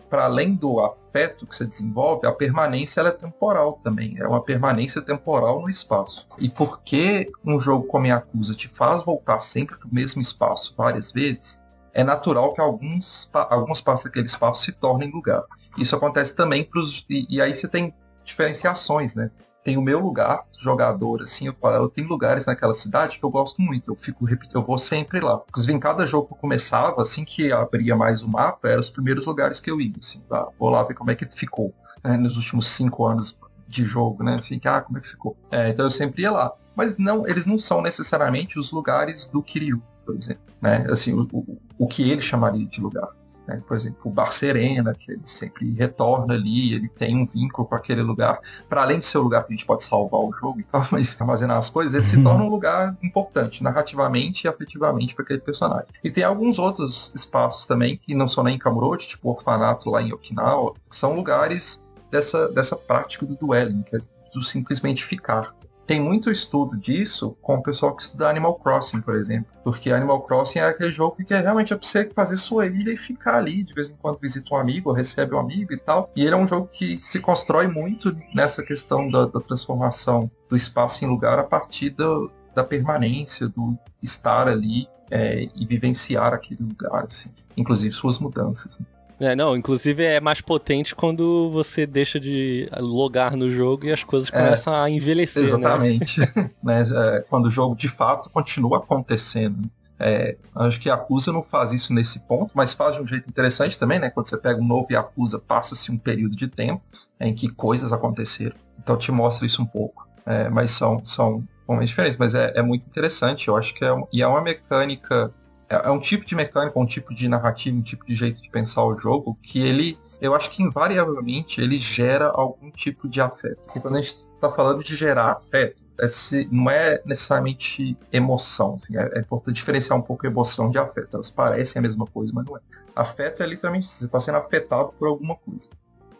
Speaker 3: Para além do afeto que você desenvolve, a permanência é temporal também. É uma permanência temporal no espaço. E porque um jogo como Yakuza te faz voltar sempre para o mesmo espaço várias vezes, é natural que alguns, alguns passos daquele espaço se tornem lugar. Isso acontece também para os. E, e aí você tem diferenciações, né? Tem o meu lugar, jogador, assim, eu eu tenho lugares naquela cidade que eu gosto muito, eu fico repetindo, eu vou sempre lá. Inclusive, em cada jogo que eu começava, assim que abria mais o mapa, eram os primeiros lugares que eu ia, assim, tá? vou lá ver como é que ficou, né, nos últimos cinco anos de jogo, né, assim, que, ah, como é que ficou. É, então eu sempre ia lá. Mas não, eles não são necessariamente os lugares do Kiryu, por exemplo, né, assim, o, o, o que ele chamaria de lugar. Né? Por exemplo, o Bar Serena, que ele sempre retorna ali, ele tem um vínculo com aquele lugar. Para além de ser o lugar que a gente pode salvar o jogo e tal, mas armazenar as coisas, ele se uhum. torna um lugar importante, narrativamente e afetivamente para aquele personagem. E tem alguns outros espaços também, que não são nem em Kamurocho, tipo o orfanato lá em Okinawa, que são lugares dessa, dessa prática do dueling, que é do simplesmente ficar. Tem muito estudo disso com o pessoal que estuda Animal Crossing, por exemplo. Porque Animal Crossing é aquele jogo que é realmente pra você fazer sua ilha e ficar ali. De vez em quando visita um amigo, recebe um amigo e tal. E ele é um jogo que se constrói muito nessa questão da, da transformação do espaço em lugar a partir do, da permanência, do estar ali é, e vivenciar aquele lugar, assim. inclusive suas mudanças. Né?
Speaker 1: É, não, inclusive é mais potente quando você deixa de logar no jogo e as coisas é, começam a envelhecer,
Speaker 3: exatamente.
Speaker 1: né?
Speaker 3: Mas, é, quando o jogo de fato continua acontecendo. É, acho que a Yakuza não faz isso nesse ponto, mas faz de um jeito interessante também, né? Quando você pega um novo Yakuza, passa-se um período de tempo em que coisas aconteceram. Então te mostra isso um pouco. É, mas são, são momentos diferentes, mas é, é, muito interessante. Eu acho que é, e é uma mecânica, é, é um tipo de mecânica, um tipo de narrativa, um tipo de jeito de pensar o jogo que ele, eu acho que invariavelmente ele gera algum tipo de afeto. E quando a gente está falando de gerar afeto, esse, não é necessariamente emoção. Assim, é, é, importante diferenciar um pouco emoção de afeto. Elas parecem a mesma coisa, mas não é. Afeto é literalmente você está sendo afetado por alguma coisa.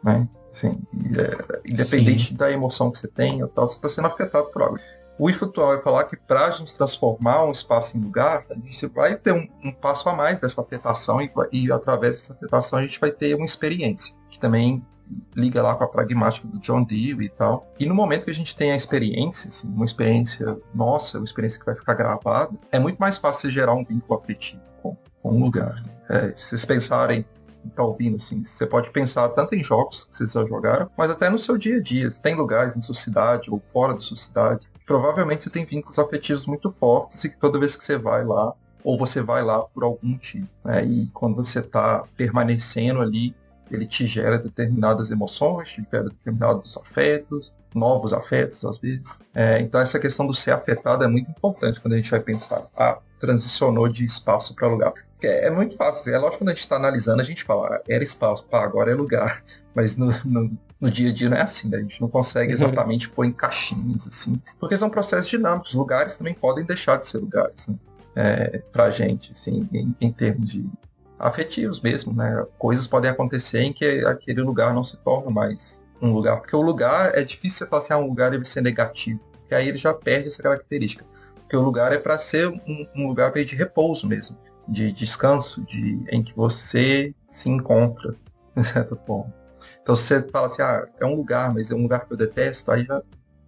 Speaker 3: Né? Assim, é, independente Sim. da emoção que você tem, tal, você está sendo afetado por algo. O IFUtual vai falar que para a gente transformar um espaço em lugar, a gente vai ter um, um passo a mais dessa afetação e, e, através dessa afetação a gente vai ter uma experiência, que também liga lá com a pragmática do John Dewey e tal. E no momento que a gente tem a experiência, assim, uma experiência nossa, uma experiência que vai ficar gravada, é muito mais fácil você gerar um vínculo afetivo com, com um lugar. É, se vocês pensarem tá ouvindo, assim, você pode pensar tanto em jogos que vocês já jogaram, mas até no seu dia a dia. Tem lugares na sua cidade ou fora da sua cidade. Provavelmente você tem vínculos afetivos muito fortes e que toda vez que você vai lá, ou você vai lá por algum motivo. Né? E quando você está permanecendo ali, ele te gera determinadas emoções, te gera determinados afetos, novos afetos às vezes. É, então essa questão do ser afetado é muito importante quando a gente vai pensar, ah, transicionou de espaço para lugar. É, é, muito fácil, é lógico quando a gente está analisando, a gente fala, ah, era espaço, pá, agora é lugar. Mas no, no, no, dia a dia não é assim, né? A gente não consegue uhum. exatamente pôr em caixinhas, assim. Porque são processos dinâmicos, lugares também podem deixar de ser lugares, né? É, pra gente, assim, em, em termos de afetivos mesmo, né? Coisas podem acontecer em que aquele lugar não se torna mais um lugar. Porque o lugar é difícil você falar assim, ah, um lugar deve ser negativo. Porque aí ele já perde essa característica. Porque o lugar é para ser um, um, lugar de repouso mesmo, de descanso, de em que você se encontra, de certa forma. Então se você fala assim, ah, é um lugar, mas é um lugar que eu detesto, aí já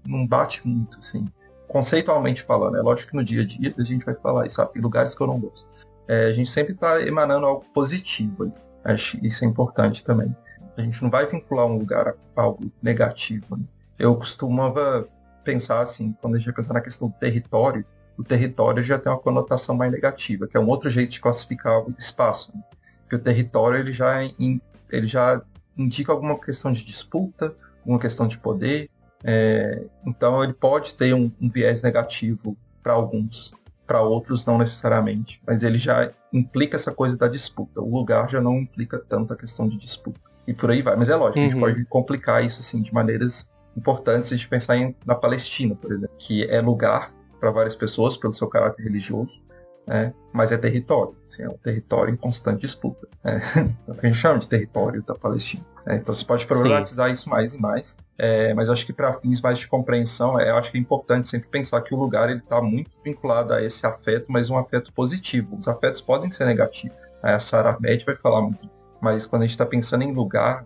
Speaker 3: não bate muito, assim. Conceitualmente falando, é lógico que no dia a dia a gente vai falar isso, sabe? Tem lugares que eu não gosto é, a gente sempre está emanando algo positivo. Acho isso é importante também. A gente não vai vincular um lugar a algo negativo. Né? Eu costumava pensar assim, quando a gente vai pensar na questão do território, o território já tem uma conotação mais negativa, que é um outro jeito de classificar o espaço. Né? Porque o território ele já, ele já indica alguma questão de disputa, uma questão de poder, é, então ele pode ter um, um viés negativo para alguns para outros não necessariamente, mas ele já implica essa coisa da disputa. O lugar já não implica tanto a questão de disputa. E por aí vai. Mas é lógico, uhum. a gente uhum. pode complicar isso assim de maneiras importantes se a gente pensar em, na Palestina, por exemplo, que é lugar para várias pessoas pelo seu caráter religioso, né? mas é território, assim, é um território em constante disputa. Né? É o que a gente chama de território da Palestina. Né? Então você pode problematizar Sim. isso mais e mais, é, mas acho que para fins mais de compreensão, é, eu acho que é importante sempre pensar que o lugar ele está muito vinculado a esse afeto, mas um afeto positivo. Os afetos podem ser negativos. A Sarah Ahmed vai falar muito, mas quando a gente está pensando em lugar,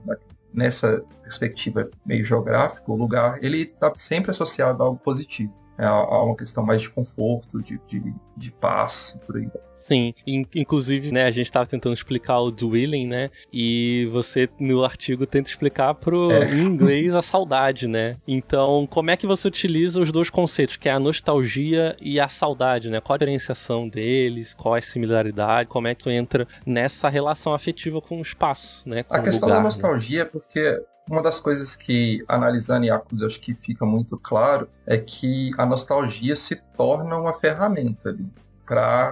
Speaker 3: nessa perspectiva meio geográfica, o lugar ele está sempre associado a algo positivo é uma questão mais de conforto, de, de, de paz, por aí.
Speaker 1: Sim, inclusive, né, a gente estava tentando explicar o dwelling, né, e você no artigo tenta explicar pro é. em inglês a saudade, né? Então, como é que você utiliza os dois conceitos, que é a nostalgia e a saudade, né? Qual a diferenciação deles, qual a similaridade, como é que tu entra nessa relação afetiva com o espaço, né?
Speaker 3: a questão
Speaker 1: lugar,
Speaker 3: da né? nostalgia né? é porque uma das coisas que, analisando Yakuza, acho que fica muito claro é que a nostalgia se torna uma ferramenta para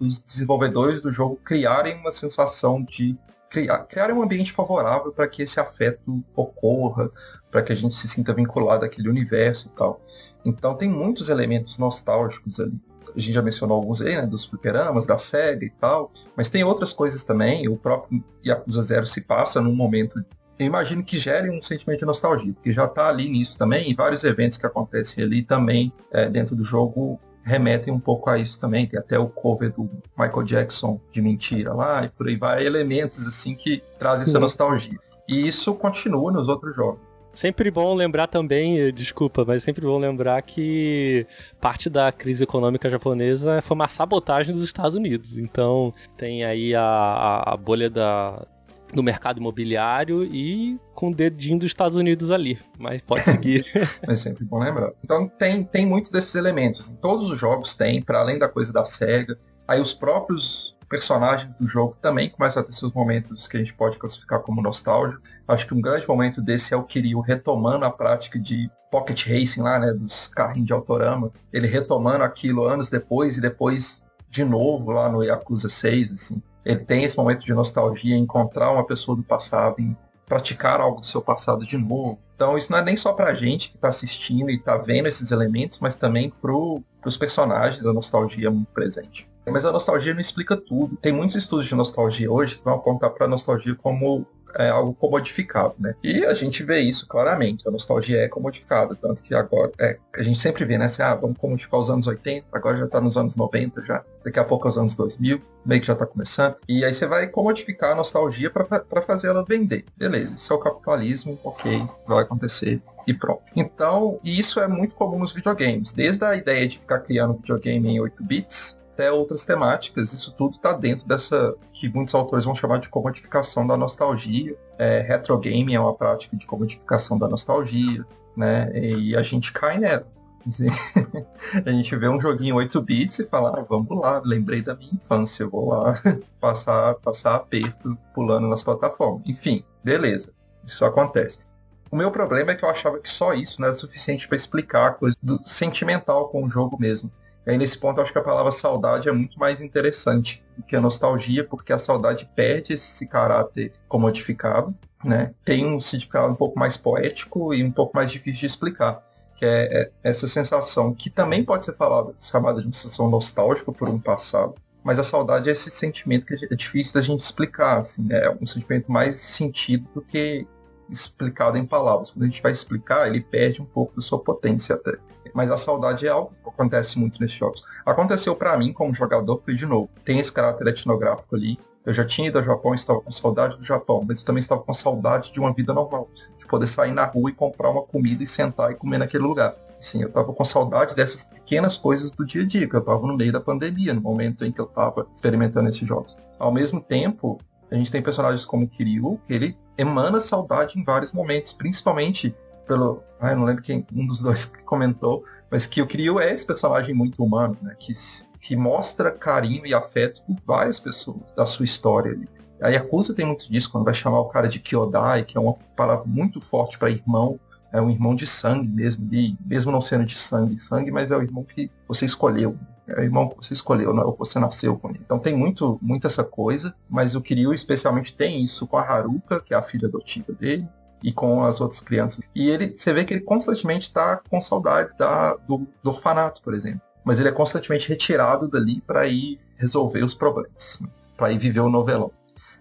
Speaker 3: os desenvolvedores do jogo criarem uma sensação de criar, criarem um ambiente favorável para que esse afeto ocorra, para que a gente se sinta vinculado àquele universo e tal. Então tem muitos elementos nostálgicos ali. A gente já mencionou alguns aí, né, dos fliperamas, da SEGA e tal, mas tem outras coisas também. O próprio Yakuza Zero se passa num momento eu imagino que gere um sentimento de nostalgia, porque já está ali nisso também, e vários eventos que acontecem ali também é, dentro do jogo remetem um pouco a isso também. Tem até o cover do Michael Jackson de mentira lá, e por aí vai, elementos assim que trazem essa nostalgia. E isso continua nos outros jogos.
Speaker 1: Sempre bom lembrar também, eh, desculpa, mas sempre bom lembrar que parte da crise econômica japonesa foi uma sabotagem dos Estados Unidos. Então tem aí a, a, a bolha da, no mercado imobiliário e com o dedinho dos Estados Unidos ali. Mas pode seguir.
Speaker 3: é sempre bom lembrar. Então tem, tem muitos desses elementos. Assim, todos os jogos têm, para além da coisa da SEGA, Aí os próprios personagens do jogo também começam a ter seus momentos que a gente pode classificar como nostálgico. Acho que um grande momento desse é o Kiryu retomando a prática de pocket racing lá, né, dos carrinhos de autorama. Ele retomando aquilo anos depois e depois de novo lá no Yakuza 6, assim. Ele tem esse momento de nostalgia, encontrar uma pessoa do passado, em praticar algo do seu passado de novo. Então isso não é nem só pra gente que tá assistindo e tá vendo esses elementos, mas também pro, pros personagens, a nostalgia é muito presente. Mas a nostalgia não explica tudo. Tem muitos estudos de nostalgia hoje que vão apontar para a nostalgia como é algo comodificado, né? E a gente vê isso claramente. A nostalgia é comodificada, tanto que agora é, a gente sempre vê, né? Assim, ah, vamos comodificar os anos 80, agora já está nos anos 90 já, daqui a pouco é os anos 2000, meio que já está começando. E aí você vai comodificar a nostalgia para fazer ela vender. Beleza, isso é o capitalismo, ok, vai acontecer e pronto. Então, e isso é muito comum nos videogames. Desde a ideia de ficar criando videogame em 8 bits, até outras temáticas. Isso tudo está dentro dessa que muitos autores vão chamar de comodificação da nostalgia. É, retro gaming é uma prática de comodificação da nostalgia, né? E a gente cai nela. a gente vê um joguinho 8 bits e fala, ah, vamos lá, lembrei da minha infância, vou lá passar, passar aperto pulando nas plataformas. Enfim, beleza, isso acontece. O meu problema é que eu achava que só isso não era suficiente para explicar a coisa do sentimental com o jogo mesmo. E aí, nesse ponto, eu acho que a palavra saudade é muito mais interessante do que a nostalgia, porque a saudade perde esse caráter comodificado, né? Tem um significado um pouco mais poético e um pouco mais difícil de explicar, que é, é essa sensação que também pode ser falada, chamada de uma sensação nostálgica por um passado, mas a saudade é esse sentimento que é difícil da gente explicar, assim, né? é um sentimento mais sentido do que explicado em palavras. Quando a gente vai explicar, ele perde um pouco da sua potência até mas a saudade é algo que acontece muito nesses jogos. Aconteceu para mim como jogador, porque, de novo, tem esse caráter etnográfico ali. Eu já tinha ido ao Japão e estava com saudade do Japão, mas eu também estava com saudade de uma vida normal, assim, de poder sair na rua e comprar uma comida e sentar e comer naquele lugar. Sim, eu estava com saudade dessas pequenas coisas do dia a dia, que eu estava no meio da pandemia, no momento em que eu estava experimentando esses jogos. Ao mesmo tempo, a gente tem personagens como Kiryu, que ele emana saudade em vários momentos, principalmente pelo. Ah, eu não lembro quem, um dos dois comentou, mas que o Kiryu é esse personagem muito humano, né? Que, que mostra carinho e afeto por várias pessoas da sua história ali. A Yakuza tem muito disso quando vai chamar o cara de Kyodai, que é uma palavra muito forte para irmão, é um irmão de sangue mesmo, e mesmo não sendo de sangue, sangue, mas é o irmão que você escolheu. É o irmão que você escolheu, não é o que você nasceu com ele. Então tem muito, muito essa coisa, mas o Kiryu especialmente tem isso com a Haruka, que é a filha adotiva dele, e com as outras crianças. E ele, você vê que ele constantemente está com saudade da, do, do orfanato, por exemplo. Mas ele é constantemente retirado dali para ir resolver os problemas, para ir viver o novelão.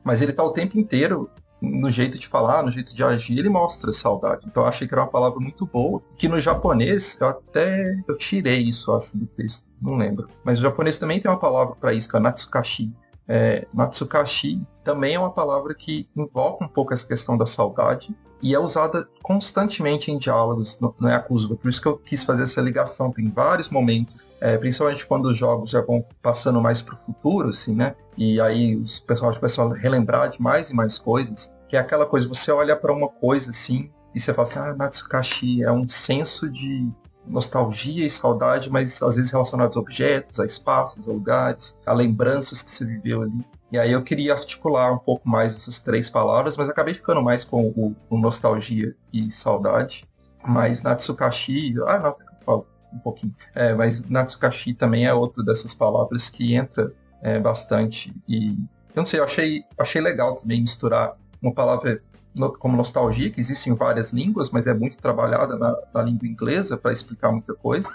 Speaker 3: Mas ele está o tempo inteiro no jeito de falar, no jeito de agir, ele mostra saudade. Então eu achei que era uma palavra muito boa, que no japonês eu até eu tirei isso, acho, do texto, não lembro. Mas o japonês também tem uma palavra para isso, que é natsukashi. É, natsukashi também é uma palavra que invoca um pouco essa questão da saudade, e é usada constantemente em diálogos no, no Yakuza. Por isso que eu quis fazer essa ligação. Tem vários momentos, é, principalmente quando os jogos já vão passando mais para o futuro, assim, né? E aí os personagens começam a relembrar de mais e mais coisas. Que é aquela coisa, você olha para uma coisa assim e você fala assim, ah, Natsukashi é um senso de nostalgia e saudade, mas às vezes relacionados a objetos, a espaços, a lugares, a lembranças que você viveu ali. E aí eu queria articular um pouco mais essas três palavras, mas acabei ficando mais com o, o nostalgia e saudade. Mas Natsukashi, ah, não, eu falo um pouquinho. É, mas Natsukashi também é outra dessas palavras que entra é, bastante. E eu não sei, eu achei, achei legal também misturar uma palavra como nostalgia, que existe em várias línguas, mas é muito trabalhada na, na língua inglesa para explicar muita coisa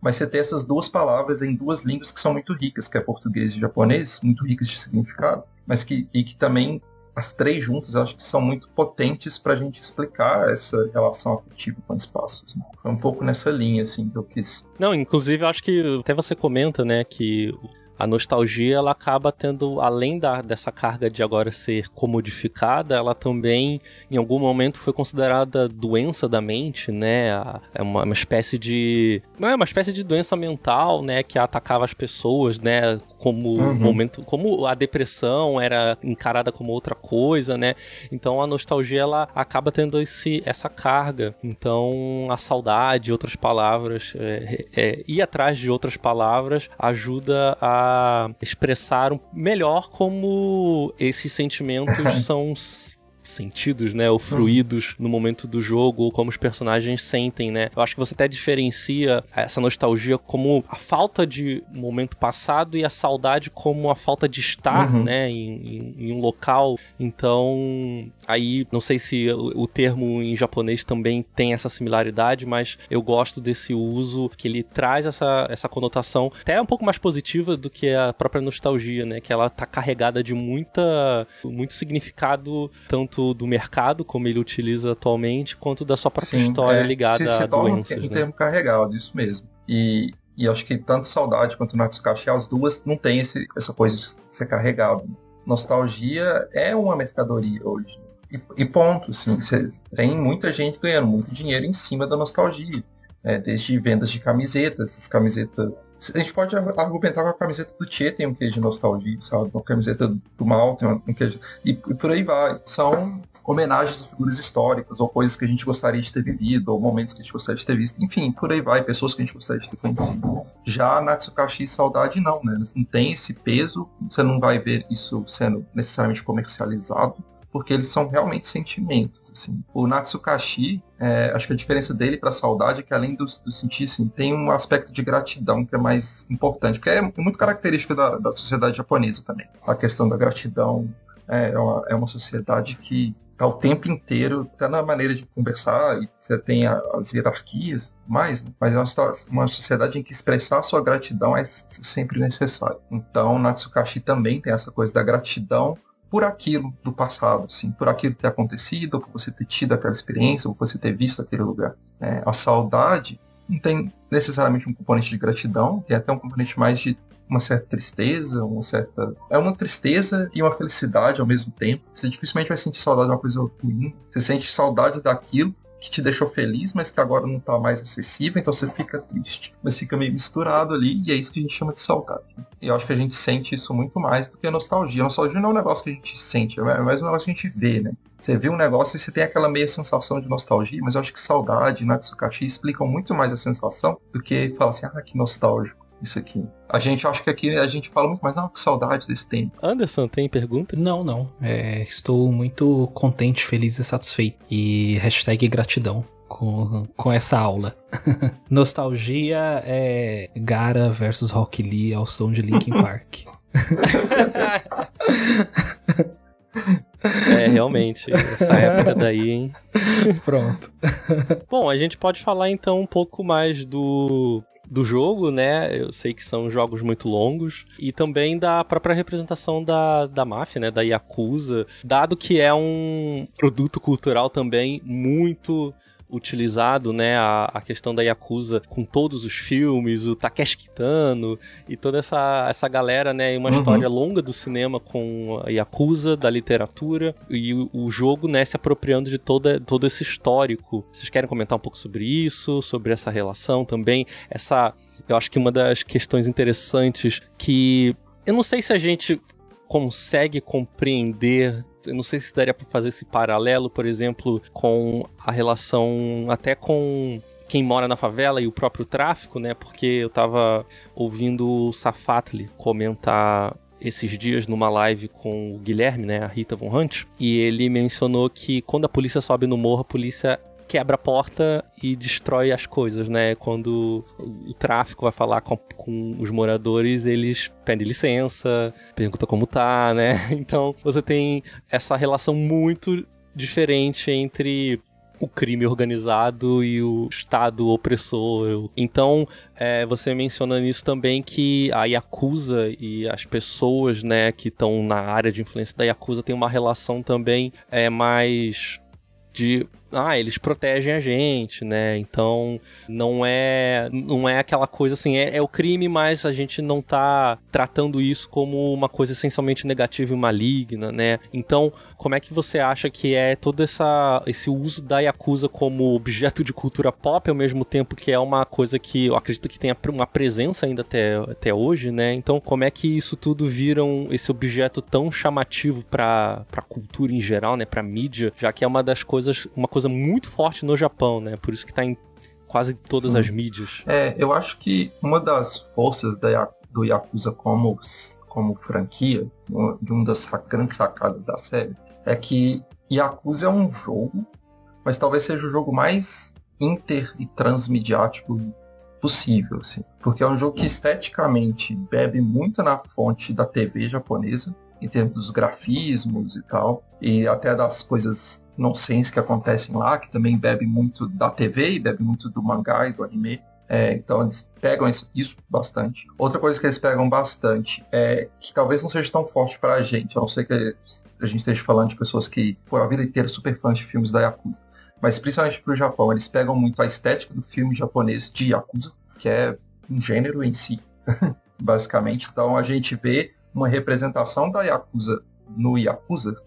Speaker 3: mas você tem essas duas palavras em duas línguas que são muito ricas, que é português e japonês, muito ricas de significado, mas que, e que também as três juntas acho que são muito potentes para a gente explicar essa relação afetiva com espaços. Né? Foi um pouco nessa linha assim que eu quis.
Speaker 1: Não, inclusive acho que até você comenta, né, que a nostalgia ela acaba tendo, além da, dessa carga de agora ser comodificada, ela também em algum momento foi considerada doença da mente, né? É uma, uma espécie de. Não é uma espécie de doença mental, né? Que atacava as pessoas, né? Como uhum. momento, como a depressão era encarada como outra coisa, né? Então a nostalgia ela acaba tendo esse, essa carga. Então a saudade, outras palavras, é, é, ir atrás de outras palavras ajuda a expressar melhor como esses sentimentos são sentidos, né, ou fruídos no momento do jogo, ou como os personagens sentem, né. Eu acho que você até diferencia essa nostalgia como a falta de momento passado e a saudade como a falta de estar, uhum. né, em, em, em, um local. Então, aí, não sei se o, o termo em japonês também tem essa similaridade, mas eu gosto desse uso que ele traz essa, essa conotação até um pouco mais positiva do que a própria nostalgia, né, que ela tá carregada de muita, muito significado, tanto tanto do mercado, como ele utiliza atualmente, quanto da sua própria Sim, história é, ligada se, se a doenças.
Speaker 3: Um,
Speaker 1: né?
Speaker 3: um termo carregado, isso mesmo. E, e acho que tanto Saudade quanto Natsukashi, as duas não tem esse, essa coisa de ser carregado. Nostalgia é uma mercadoria hoje. E, e ponto, assim, tem muita gente ganhando muito dinheiro em cima da nostalgia. É, desde vendas de camisetas, camisetas a gente pode argumentar com a camiseta do Tchê tem um queijo de nostalgia, sabe? Uma camiseta do Mal tem um queijo. E, e por aí vai. São homenagens a figuras históricas, ou coisas que a gente gostaria de ter vivido, ou momentos que a gente gostaria de ter visto. Enfim, por aí vai, pessoas que a gente gostaria de ter conhecido. Já Natsukashi Saudade, não, né? Não tem esse peso, você não vai ver isso sendo necessariamente comercializado porque eles são realmente sentimentos. Assim. O Natsukashi, é, acho que a diferença dele para saudade é que além do, do sentir, assim, tem um aspecto de gratidão que é mais importante, porque é muito característica da, da sociedade japonesa também. A questão da gratidão é, é uma, é uma sociedade que está o tempo inteiro, até na maneira de conversar, e você tem a, as hierarquias, mais, mas é uma, uma, sociedade em que expressar sua gratidão é sempre necessário. Então, Natsukashi também tem essa coisa da gratidão por aquilo do passado, assim, por aquilo ter acontecido, por você ter tido aquela experiência, por você ter visto aquele lugar. É, a saudade não tem necessariamente um componente de gratidão, tem até um componente mais de uma certa tristeza, uma certa. É uma tristeza e uma felicidade ao mesmo tempo. Você dificilmente vai sentir saudade de uma coisa ruim. Você sente saudade daquilo que te deixou feliz, mas que agora não está mais acessível, então você fica triste. Mas fica meio misturado ali, e é isso que a gente chama de saudade. E eu acho que a gente sente isso muito mais do que a nostalgia. A nostalgia não é um negócio que a gente sente, é mais um negócio que a gente vê, né? Você vê um negócio e você tem aquela meia sensação de nostalgia, mas eu acho que saudade e Natsukashi explicam muito mais a sensação do que falar assim, ah, que nostálgico isso aqui. A gente acha que aqui a gente fala muito mais, ah, que saudade desse tempo.
Speaker 1: Anderson, tem pergunta?
Speaker 2: Não, não. É, estou muito contente, feliz e satisfeito. E hashtag gratidão com, com essa aula. Nostalgia é Gara versus Rock Lee ao som de Linkin Park.
Speaker 1: É, realmente. Essa época daí, hein?
Speaker 2: Pronto.
Speaker 1: Bom, a gente pode falar então um pouco mais do do jogo, né? Eu sei que são jogos muito longos. E também da própria representação da, da máfia, né? Da Yakuza. Dado que é um produto cultural também muito utilizado, né, a, a questão da Yakuza com todos os filmes, o Takeshi Kitano e toda essa, essa galera, né, uma uhum. história longa do cinema com a Yakuza, da literatura e o, o, jogo, né, se apropriando de toda, todo esse histórico. Vocês querem comentar um pouco sobre isso, sobre essa relação também? Essa, eu acho que uma das questões interessantes que eu não sei se a gente consegue compreender eu não sei se daria para fazer esse paralelo, por exemplo, com a relação até com quem mora na favela e o próprio tráfico, né? Porque eu tava ouvindo o Safatli comentar esses dias numa live com o Guilherme, né, a Rita Von Hunt, e ele mencionou que quando a polícia sobe no morro, a polícia quebra a porta e destrói as coisas, né? Quando o tráfico vai falar com, com os moradores, eles pedem licença, perguntam como tá, né? Então você tem essa relação muito diferente entre o crime organizado e o Estado opressor. Então, é, você menciona nisso também que a Yakuza e as pessoas né, que estão na área de influência da Yakuza têm uma relação também é, mais de ah, eles protegem a gente, né? Então não é não é aquela coisa assim, é, é, o crime, mas a gente não tá tratando isso como uma coisa essencialmente negativa e maligna, né? Então, como é que você acha que é todo essa, esse uso da Yakuza como objeto de cultura pop, ao mesmo tempo que é uma coisa que eu acredito que tenha uma presença ainda até, até hoje, né? Então, como é que isso tudo vira um, esse objeto tão chamativo para a cultura em geral, né? Pra mídia, já que é uma das coisas, uma coisa muito forte no Japão, né? Por isso que tá em quase todas as mídias.
Speaker 3: É, eu acho que uma das forças da, do Yakuza como, como franquia, de uma das grandes sacadas da série, é que Yakuza é um jogo, mas talvez seja o jogo mais inter e transmediático possível, assim. Porque é um jogo que esteticamente bebe muito na fonte da TV japonesa, em termos dos grafismos e tal, e até das coisas nonsense que acontecem lá, que também bebe muito da TV e bebe muito do mangá e do anime. É, então eles pegam isso bastante. Outra coisa que eles pegam bastante é que talvez não seja tão forte para a gente, a não ser que a gente esteja falando de pessoas que foram a vida inteira super fãs de filmes da Yakuza. Mas principalmente para o Japão, eles pegam muito a estética do filme japonês de Yakuza, que é um gênero em si, basicamente. Então a gente vê uma representação da Yakuza no Yakuza.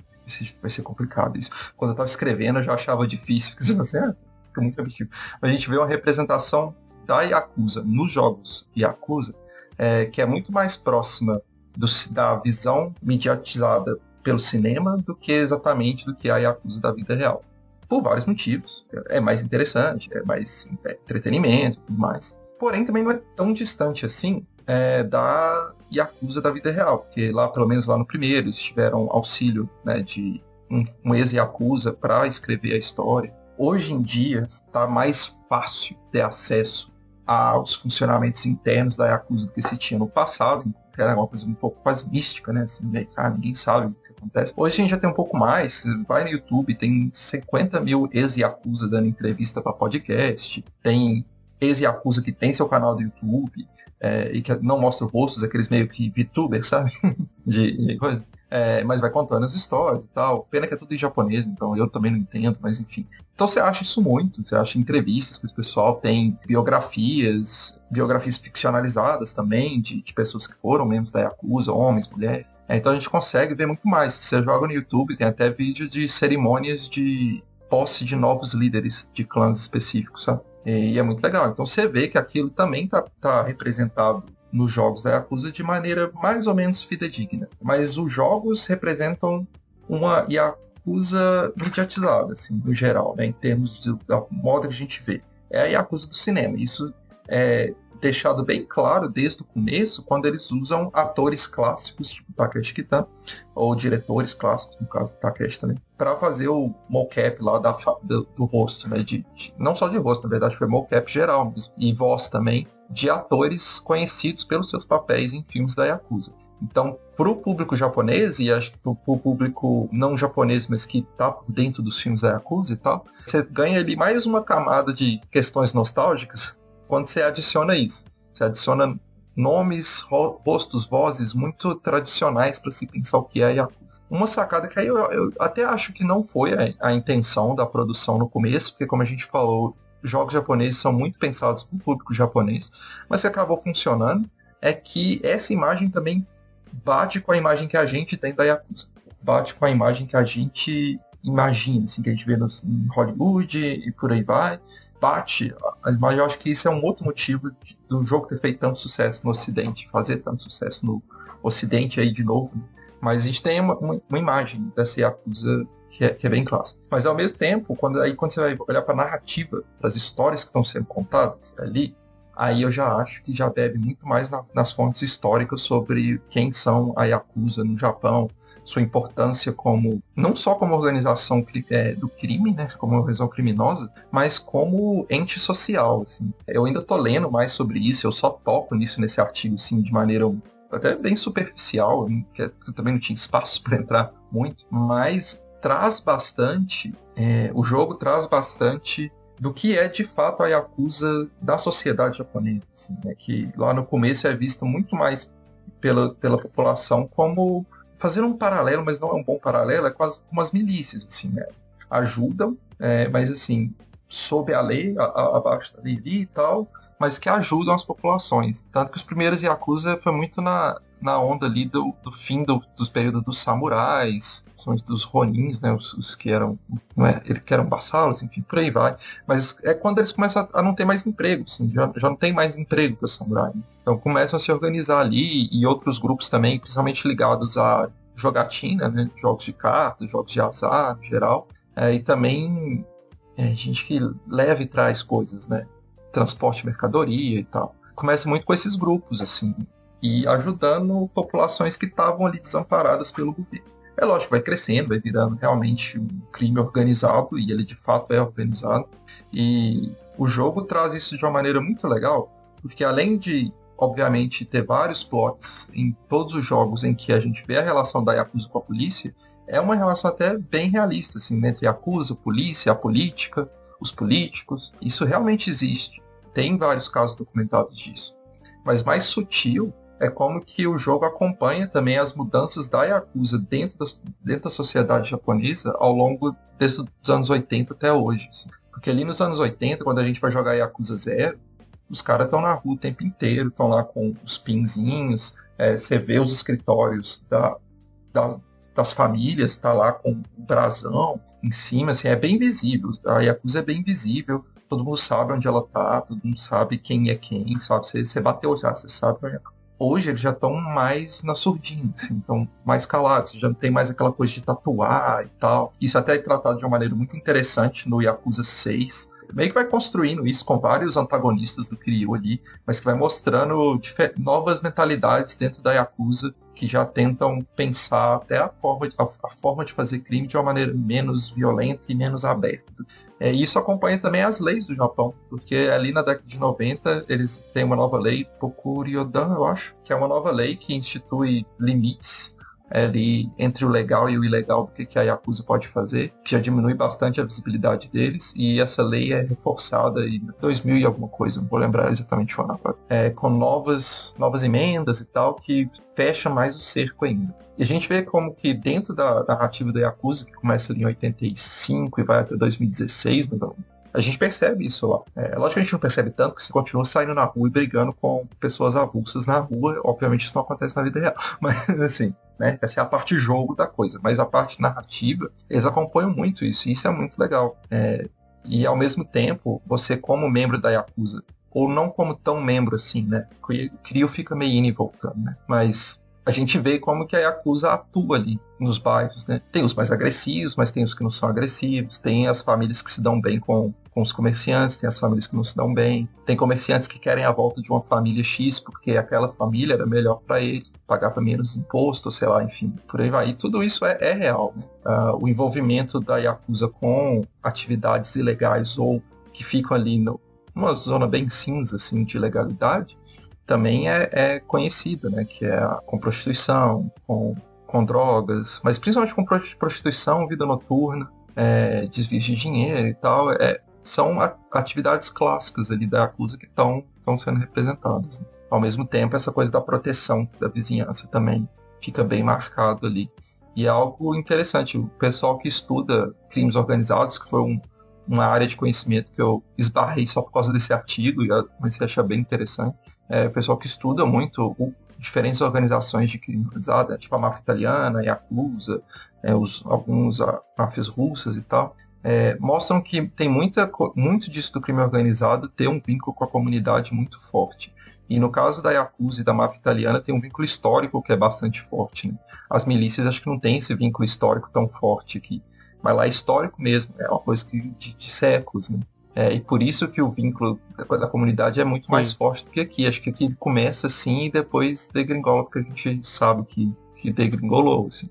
Speaker 3: Vai ser complicado isso. Quando eu estava escrevendo, eu já achava difícil, porque você ah, fica muito objetivo. A gente vê uma representação da Yakuza nos jogos Yakuza, é, que é muito mais próxima do, da visão mediatizada pelo cinema do que exatamente do que a Yakuza da vida real. Por vários motivos. É mais interessante, é mais é, entretenimento e tudo mais. Porém, também não é tão distante assim é, da Yakuza da vida real, porque lá, pelo menos lá no primeiro, eles tiveram auxílio né, de um, um ex-Yakuza para escrever a história. Hoje em dia, está mais fácil ter acesso aos funcionamentos internos da Yakuza do que se tinha no passado, que era uma coisa um pouco quase mística, né? Assim, né? Ah, ninguém sabe o que acontece. Hoje a gente já tem um pouco mais, vai no YouTube, tem 50 mil ex-Yakuza dando entrevista para podcast, tem ex-Yakuza que tem seu canal do YouTube é, e que não mostra rostos, aqueles meio que VTubers, sabe? de, de coisa. É, mas vai contando as histórias e tal. Pena que é tudo em japonês, então eu também não entendo, mas enfim. Então você acha isso muito, você acha entrevistas com esse pessoal, tem biografias, biografias ficcionalizadas também, de, de pessoas que foram membros da Yakuza, homens, mulheres. É, então a gente consegue ver muito mais. Você joga no YouTube, tem até vídeo de cerimônias de posse de novos líderes de clãs específicos, sabe? E é muito legal. Então você vê que aquilo também está tá representado nos jogos da Yakuza de maneira mais ou menos fidedigna. Mas os jogos representam uma Yakuza mediatizada, assim, no geral, né, em termos do, da modo que a gente vê. É a Yakuza do cinema. Isso é deixado bem claro desde o começo, quando eles usam atores clássicos, tipo Takeshi Kitan, ou diretores clássicos, no caso do Takeshi também, para fazer o mocap lá da, do, do rosto, né? De, de, não só de rosto, na verdade foi mocap geral, e voz também, de atores conhecidos pelos seus papéis em filmes da Yakuza. Então, para o público japonês, e acho que para o público não japonês, mas que está dentro dos filmes da Yakuza e tal, você ganha ali mais uma camada de questões nostálgicas quando você adiciona isso. Você adiciona nomes, rostos, vozes muito tradicionais para se pensar o que é Yakuza. Uma sacada que aí eu, eu até acho que não foi a, a, intenção da produção no começo, porque como a gente falou, jogos japoneses são muito pensados para o público japonês, mas que acabou funcionando é que essa imagem também bate com a imagem que a gente tem da Yakuza. Bate com a imagem que a gente imagina, assim, que a gente vê no, em Hollywood e por aí vai. Bate, mas eu acho que isso é um outro motivo de, do jogo ter feito tanto sucesso no Ocidente, fazer tanto sucesso no Ocidente aí de novo. Mas a gente tem uma, uma, uma imagem dessa Yakuza que é, que é, bem clássica. Mas ao mesmo tempo, quando, aí, quando você vai olhar para a narrativa, para as histórias que estão sendo contadas ali, aí eu já acho que já bebe muito mais na, nas fontes históricas sobre quem são a Yakuza no Japão, sua importância como não só como organização é, do crime, né, como organização criminosa, mas como ente social. Assim. Eu ainda tô lendo mais sobre isso, eu só toco nisso nesse artigo, assim, de maneira até bem superficial, que eu também não tinha espaço para entrar muito, mas traz bastante, é, o jogo traz bastante do que é de fato a Yakuza da sociedade japonesa. Assim, né? Que lá no começo é vista muito mais pela, pela população como fazer um paralelo, mas não é um bom paralelo, é quase como as milícias, assim, né? Ajudam é, mas assim, sob a lei, a, abaixo da lei e tal, mas que ajudam as populações. Tanto que os primeiros Yakuza foi muito na, na onda ali do, do fim do, dos períodos dos samurais, dos ronins, né, os, os, que eram não é, que eram vassalos, enfim, por aí vai. Mas é quando eles começam a, a não ter mais emprego, assim, já, já não tem mais emprego para samurai. Então começam a se organizar ali e outros grupos também, principalmente ligados a jogatina, né, jogos de cartas, jogos de azar, no geral, é, e também é, gente que leva e traz coisas, né, transporte de mercadoria e tal. Começa muito com esses grupos, assim, e ajudando populações que estavam ali desamparadas pelo governo. É lógico, vai crescendo, vai virando realmente um crime organizado, e ele de fato é organizado. E o jogo traz isso de uma maneira muito legal, porque além de, obviamente, ter vários plots em todos os jogos em que a gente vê a relação da Yakuza com a polícia, é uma relação até bem realista, assim, entre Yakuza, polícia, a política, os políticos. Isso realmente existe. Tem vários casos documentados disso. Mas mais sutil é como que o jogo acompanha também as mudanças da Yakuza dentro da, dentro da sociedade japonesa ao longo desde os anos 80 até hoje. Assim. Porque ali nos anos 80, quando a gente vai jogar Yakuza Zero, os caras estão na rua o tempo inteiro, estão lá com os pinzinhos, é, você vê os escritórios da, da, das famílias, está lá com o brasão em cima, assim, é bem visível. A Yakuza é bem visível, todo mundo sabe onde ela tá, todo mundo sabe quem é quem, sabe? Você, você bateu já, você sabe onde é hoje eles já estão mais na surdinha, assim, estão mais calados, já não tem mais aquela coisa de tatuar e tal. Isso até é tratado de uma maneira muito interessante no Yakuza 6. Meio que vai construindo isso com vários antagonistas do Kiryu ali, mas que vai mostrando novas mentalidades dentro da Yakuza que já tentam pensar até a forma, de, a, a forma de fazer crime de uma maneira menos violenta e menos aberta. É, isso acompanha também as leis do Japão, porque ali na década de 90 eles têm uma nova lei, Pokuryodan, eu acho, que é uma nova lei que institui limites ali entre o legal e o ilegal do que, que a Yakuza pode fazer, que já diminui bastante a visibilidade deles, e essa lei é reforçada em 2000 e alguma coisa, não vou lembrar exatamente o ano agora, é, com novas, novas emendas e tal, que fecha mais o cerco ainda. E a gente vê como que dentro da, narrativa da Yakuza, que começa ali em 85 e vai até 2016, a gente percebe isso lá. É, lógico que a gente não percebe tanto, porque você continua saindo na rua e brigando com pessoas avulsas na rua. Obviamente isso não acontece na vida real. Mas assim, né? Essa é a parte jogo da coisa. Mas a parte narrativa, eles acompanham muito isso. E isso é muito legal. É, e ao mesmo tempo, você como membro da Yakuza, ou não como tão membro assim, né? O Kiryu fica meio indo e voltando, né? Mas a gente vê como que a Yakuza atua ali nos bairros, né? Tem os mais agressivos, mas tem os que não são agressivos, tem as famílias que se dão bem com, com os comerciantes, tem as famílias que não se dão bem, tem comerciantes que querem a volta de uma família X porque aquela família era melhor para ele, pagava menos imposto, sei lá, enfim, por aí vai. E tudo isso é, é real, né? Uh, o envolvimento da Yakuza com atividades ilegais ou que ficam ali no, numa zona bem cinza, assim, de legalidade, também é, é conhecida, né? Que é com prostituição, com, com drogas, mas principalmente com prostituição, vida noturna, é, desvio de dinheiro e tal. É, são atividades clássicas ali da acusa que estão sendo representadas. Né? Ao mesmo tempo, essa coisa da proteção da vizinhança também fica bem marcado ali. E é algo interessante. O pessoal que estuda crimes organizados, que foi um, uma área de conhecimento que eu esbarrei só por causa desse artigo e comecei a achar bem interessante, é, o pessoal que estuda muito o, diferentes organizações de crime organizado, tipo a máfia italiana, a Yakuza, é, os, alguns máfias russas e tal, é, mostram que tem muita, muito disso do crime organizado ter um vínculo com a comunidade muito forte. E no caso da Yakuza e da máfia italiana tem um vínculo histórico que é bastante forte. Né? As milícias acho que não tem esse vínculo histórico tão forte aqui. Mas lá é histórico mesmo, é uma coisa que, de, de séculos. Né? É, e por isso que o vínculo da, da comunidade é muito Sim. mais forte do que aqui. Acho que aqui começa assim e depois degringola, porque a gente sabe que, que degringolou. Assim.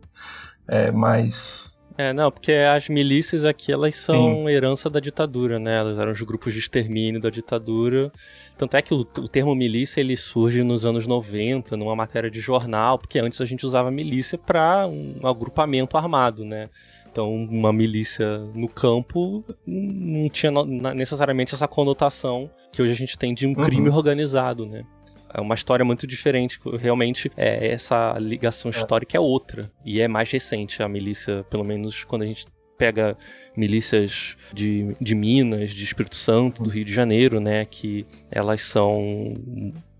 Speaker 3: É, mas
Speaker 1: é, não, porque as milícias aqui, elas são Sim. herança da ditadura, né? Elas eram os grupos de extermínio da ditadura. Tanto é que o, o, termo milícia, ele surge nos anos 90, numa matéria de jornal, porque antes a gente usava milícia para um agrupamento armado, né? Então, uma milícia no campo não tinha necessariamente essa conotação que hoje a gente tem de um crime uhum. organizado, né? É uma história muito diferente. Realmente, é, essa ligação é. histórica é outra. E é mais recente a milícia, pelo menos quando a gente pega milícias de, de Minas, de Espírito Santo, do Rio de Janeiro, né? Que elas são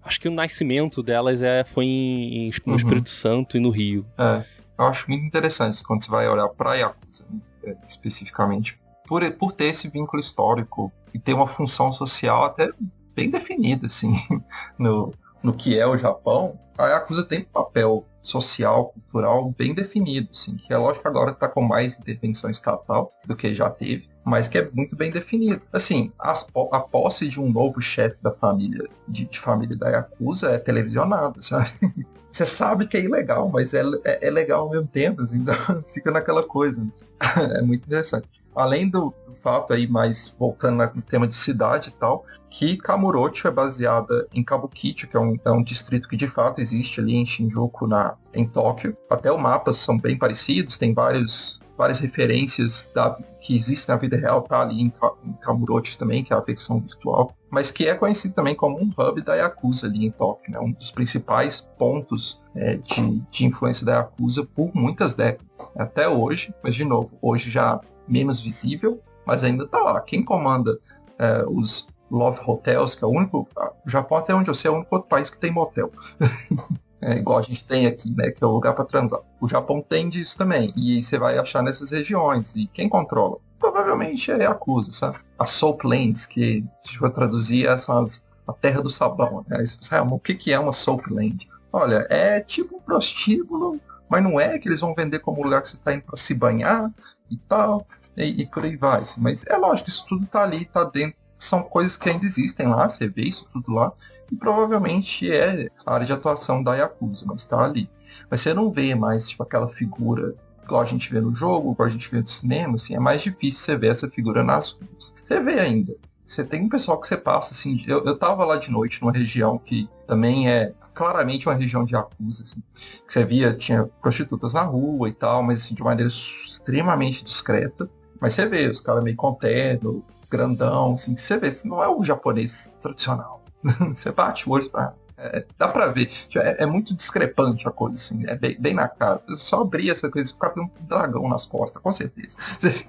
Speaker 1: acho que o nascimento delas é, foi em, em, no uhum. Espírito Santo e no Rio.
Speaker 3: É, eu acho muito interessante quando você vai olhar para Yakuza, né, especificamente, por, por ter esse vínculo histórico e ter uma função social até bem definida, assim, no, no que é o Japão, a Yakuza tem um papel social, cultural bem definido, assim, que é lógico que agora está com mais intervenção estatal do que já teve, mas que é muito bem definido. Assim, as, a posse de um novo chefe da família, de, de, família da Yakuza é televisionada, sabe? Você sabe que é ilegal, mas é, é, é legal ao mesmo tempo, assim, então fica naquela coisa. é muito interessante. Além do, fato aí, mais voltando no tema de cidade e tal, que Kamurocho é baseada em Kabukicho, que é um, é um distrito que de fato existe ali em Shinjuku, na, em Tóquio. Até os mapas são bem parecidos, tem vários várias referências da, que existem na vida real, tá ali em, em Kamurocho também, que é a versão virtual, mas que é conhecido também como um hub da Yakuza ali em Tóquio, né? um dos principais pontos é, de, de influência da Yakuza por muitas décadas, até hoje, mas de novo, hoje já menos visível, mas ainda está lá. Quem comanda é, os Love Hotels, que é o único. O Japão, até onde eu sei, é o único outro país que tem motel. É, igual a gente tem aqui, né? Que é o lugar para transar. O Japão tem disso também. E você vai achar nessas regiões. E quem controla? Provavelmente é a Yakuza, sabe? As Soaplands, que se for traduzir, são as, a terra do sabão. Né? Aí você fala, ah, o que, que é uma Soapland? Olha, é tipo um prostíbulo, mas não é que eles vão vender como lugar que você está indo para se banhar e tal, e, e, por aí vai. Mas é lógico, isso tudo tá ali, tá dentro são coisas que ainda existem lá, você vê isso tudo lá, e provavelmente é a área de atuação da Yakuza, mas está ali. Mas você não vê mais tipo, aquela figura igual a gente vê no jogo, igual a gente vê no cinema, assim, é mais difícil você ver essa figura nas ruas. Você vê ainda. Você tem um pessoal que você passa, assim, eu, eu tava lá de noite numa região que também é claramente uma região de Yakuza, assim, que você via, tinha prostitutas na rua e tal, mas assim, de maneira extremamente discreta. Mas você vê, os caras meio com terno, grandão, assim, você vê, não é o japonês tradicional. você bate o olho, ah, é, dá pra ver. Tipo, é, é, muito discrepante a coisa, assim, é bem, bem na cara. Eu só abrir essa coisa ficar com um dragão nas costas, com certeza. Se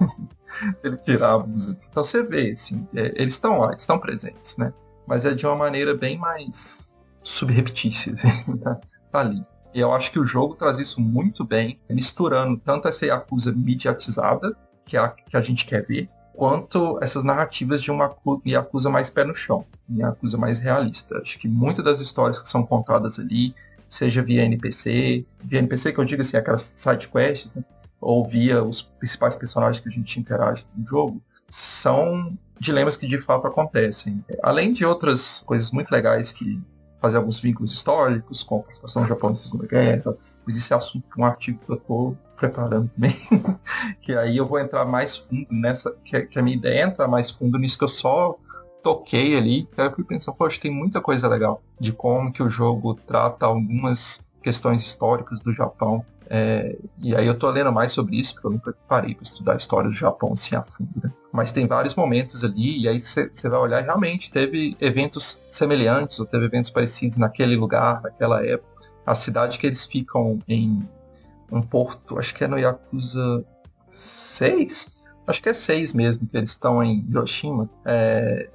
Speaker 3: ele tirar a. Então você vê, assim, é, eles estão lá, eles estão presentes, né? Mas é de uma maneira bem mais subreptícia, assim, tá, tá ali. E eu acho que o jogo traz isso muito bem, misturando tanto essa Yakuza mediatizada, que a que a gente quer ver, quanto essas narrativas de uma Yakuza mais pé no chão, Yakuza mais realista. Acho que muitas das histórias que são contadas ali, seja via NPC, via NPC que eu digo assim, aquelas side quests, né? ou via os principais personagens que a gente interage no jogo, são dilemas que de fato acontecem. Além de outras coisas muito legais que fazem alguns vínculos históricos, com a participação Japão na Guerra, mas esse é assunto um artigo que eu estou preparando também, que aí eu vou entrar mais fundo nessa, que, que, a minha ideia é entrar mais fundo nisso que eu só toquei ali, eu fui pensando, poxa, tem muita coisa legal de como que o jogo trata algumas questões históricas do Japão, é, e aí eu tô lendo mais sobre isso, porque eu nunca parei para estudar a história do Japão assim a fundo, né? Mas tem vários momentos ali, e aí você vai olhar, realmente teve eventos semelhantes, ou teve eventos parecidos naquele lugar, naquela época. A cidade que eles ficam em um porto, acho que é no Yakuza 6? Acho que é 6 mesmo, que eles estão em Hiroshima. É,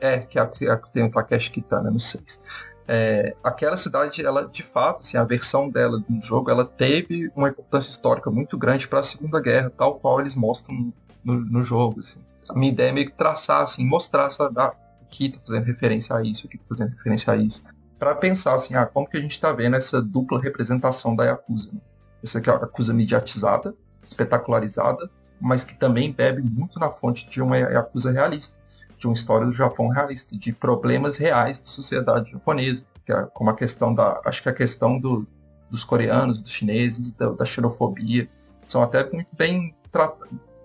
Speaker 3: é que é, é, tem o Takeshi Kitana no 6. É, aquela cidade, ela de fato, assim, a versão dela no jogo, ela teve uma importância histórica muito grande para a Segunda Guerra, tal qual eles mostram no, no jogo. Assim. A minha ideia é meio que traçar, assim, mostrar essa, ah, aqui tá fazendo referência a isso, aqui tá fazendo referência a isso, para pensar assim, ah, como que a gente está vendo essa dupla representação da Yakuza. Né? Essa aqui é uma Yakuza mediatizada, espetacularizada, mas que também bebe muito na fonte de uma Yakuza realista, de uma história do Japão realista, de problemas reais da sociedade japonesa, que é como a questão da, acho que a questão do, dos coreanos, dos chineses, da, da xenofobia, são até muito bem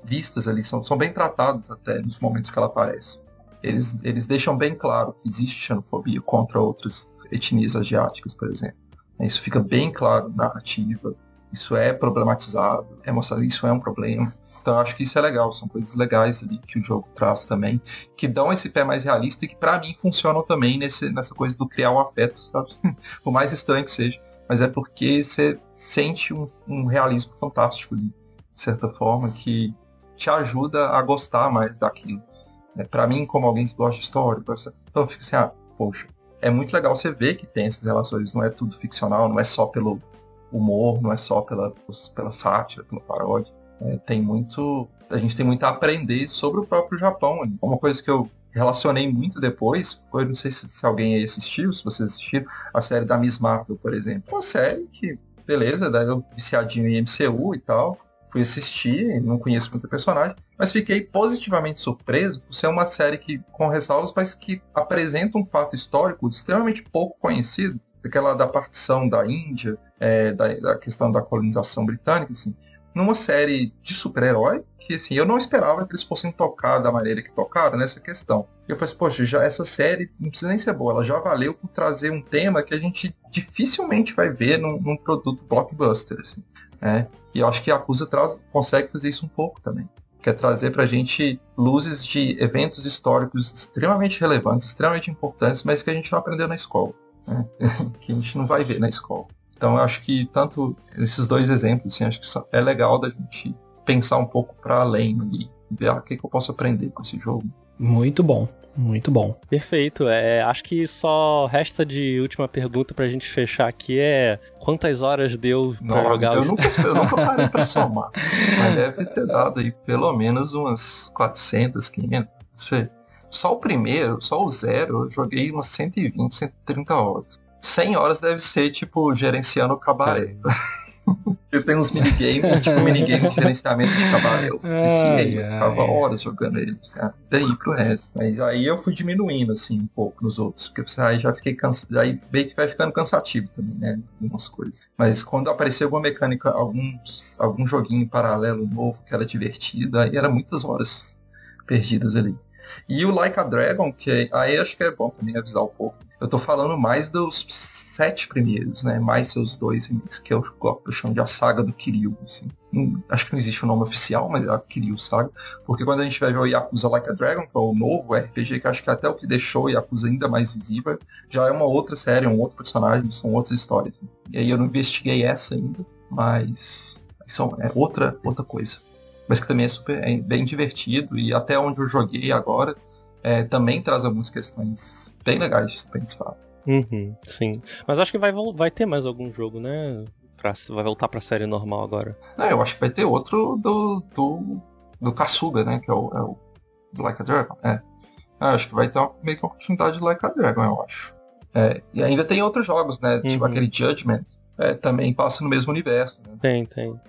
Speaker 3: vistas ali, são, são bem tratados até nos momentos que ela aparece. Eles, eles deixam bem claro que existe xenofobia contra outras etnias asiáticas, por exemplo. Isso fica bem claro na narrativa isso é problematizado, é mostrado isso é um problema. Então acho que isso é legal, são coisas legais ali que o jogo traz também, que dão esse pé mais realista e que para mim funcionam também nesse, nessa coisa do criar um afeto, sabe? Por mais estranho que seja. Mas é porque você sente um, um realismo fantástico ali, de certa forma, que te ajuda a gostar mais daquilo. É, para mim, como alguém que gosta de história, então eu fico assim, ah, poxa, é muito legal você ver que tem essas relações, não é tudo ficcional, não é só pelo humor, não é só pela, pela sátira, pela paródia. É, tem muito. A gente tem muito a aprender sobre o próprio Japão. Uma coisa que eu relacionei muito depois, foi, não sei se, se alguém aí assistiu, se vocês assistiram, a série da Miss Marvel, por exemplo. Uma série que, beleza, daí eu viciadinho em MCU e tal, fui assistir, não conheço muito personagem, mas fiquei positivamente surpreso por ser uma série que, com ressalvas, mas que apresenta um fato histórico extremamente pouco conhecido, aquela da partição da Índia, é, da, da, questão da colonização britânica, assim, numa série de super-herói, que assim, eu não esperava que eles fossem tocar da maneira que tocaram nessa questão. Eu falei assim, poxa, já essa série não precisa nem ser boa, ela já valeu por trazer um tema que a gente dificilmente vai ver num, num produto blockbuster, assim, né? E eu acho que a Acusa traz, consegue fazer isso um pouco também. Quer trazer pra gente luzes de eventos históricos extremamente relevantes, extremamente importantes, mas que a gente não aprendeu na escola. Né? que a gente não vai ver na escola. Então eu acho que tanto esses dois exemplos, assim, acho que é legal da gente pensar um pouco para além ali, ver ah, o que, que eu posso aprender com esse jogo.
Speaker 2: Muito bom, muito bom.
Speaker 1: Perfeito. É, acho que só resta de última pergunta pra gente fechar aqui é quantas horas deu pra
Speaker 3: não,
Speaker 1: jogar
Speaker 3: eu
Speaker 1: os...
Speaker 3: nunca, eu nunca parei pra somar, mas deve ter dado aí pelo menos umas 400, 500, não sei. Só o primeiro, só o zero, eu joguei umas 120, 130 horas. 100 horas deve ser, tipo, gerenciando o cabaré. Eu tenho uns minigames, tipo minigame de gerenciamento de cabaré. Eu viciei, eu ficava horas jogando ele. Daí pro resto. Mas aí eu fui diminuindo, assim, um pouco nos outros. Porque aí já fiquei cansado. Aí meio que vai ficando cansativo também, né? Algumas coisas. Mas quando apareceu alguma mecânica, algum, algum joguinho paralelo novo que era divertido, aí era muitas horas perdidas ali. E o Like a Dragon, que aí acho que é bom também avisar um pouco. Eu tô falando mais dos sete primeiros, né? Mais seus dois remakes, que eu, eu chamo de a saga do Kiryu, assim. Acho que não existe o um nome oficial, mas é a Kiryu Saga. Porque quando a gente vai ver o Yakuza Like a Dragon, que é o novo RPG, que acho que até o que deixou o Yakuza ainda mais visível, já é uma outra série, um outro personagem, são outras histórias. E aí eu não investiguei essa ainda, mas são, é outra, outra coisa mas que também é super é bem divertido e até onde eu joguei agora é, também traz algumas questões bem legais de se pensar.
Speaker 1: Uhum, sim. Mas acho que vai, vai ter mais algum jogo, né? Pra, vai voltar pra série normal agora.
Speaker 3: É, eu acho que vai ter outro do, do, do Kasuga, né? Que é o, é o Like a Dragon. É. Eu acho que vai ter uma, meio que uma continuidade de Like a Dragon, eu acho. É, e ainda tem outros jogos, né? Tipo uhum. Tipo aquele Judgment. É, também passa no mesmo universo. Né?
Speaker 1: Tem, tem.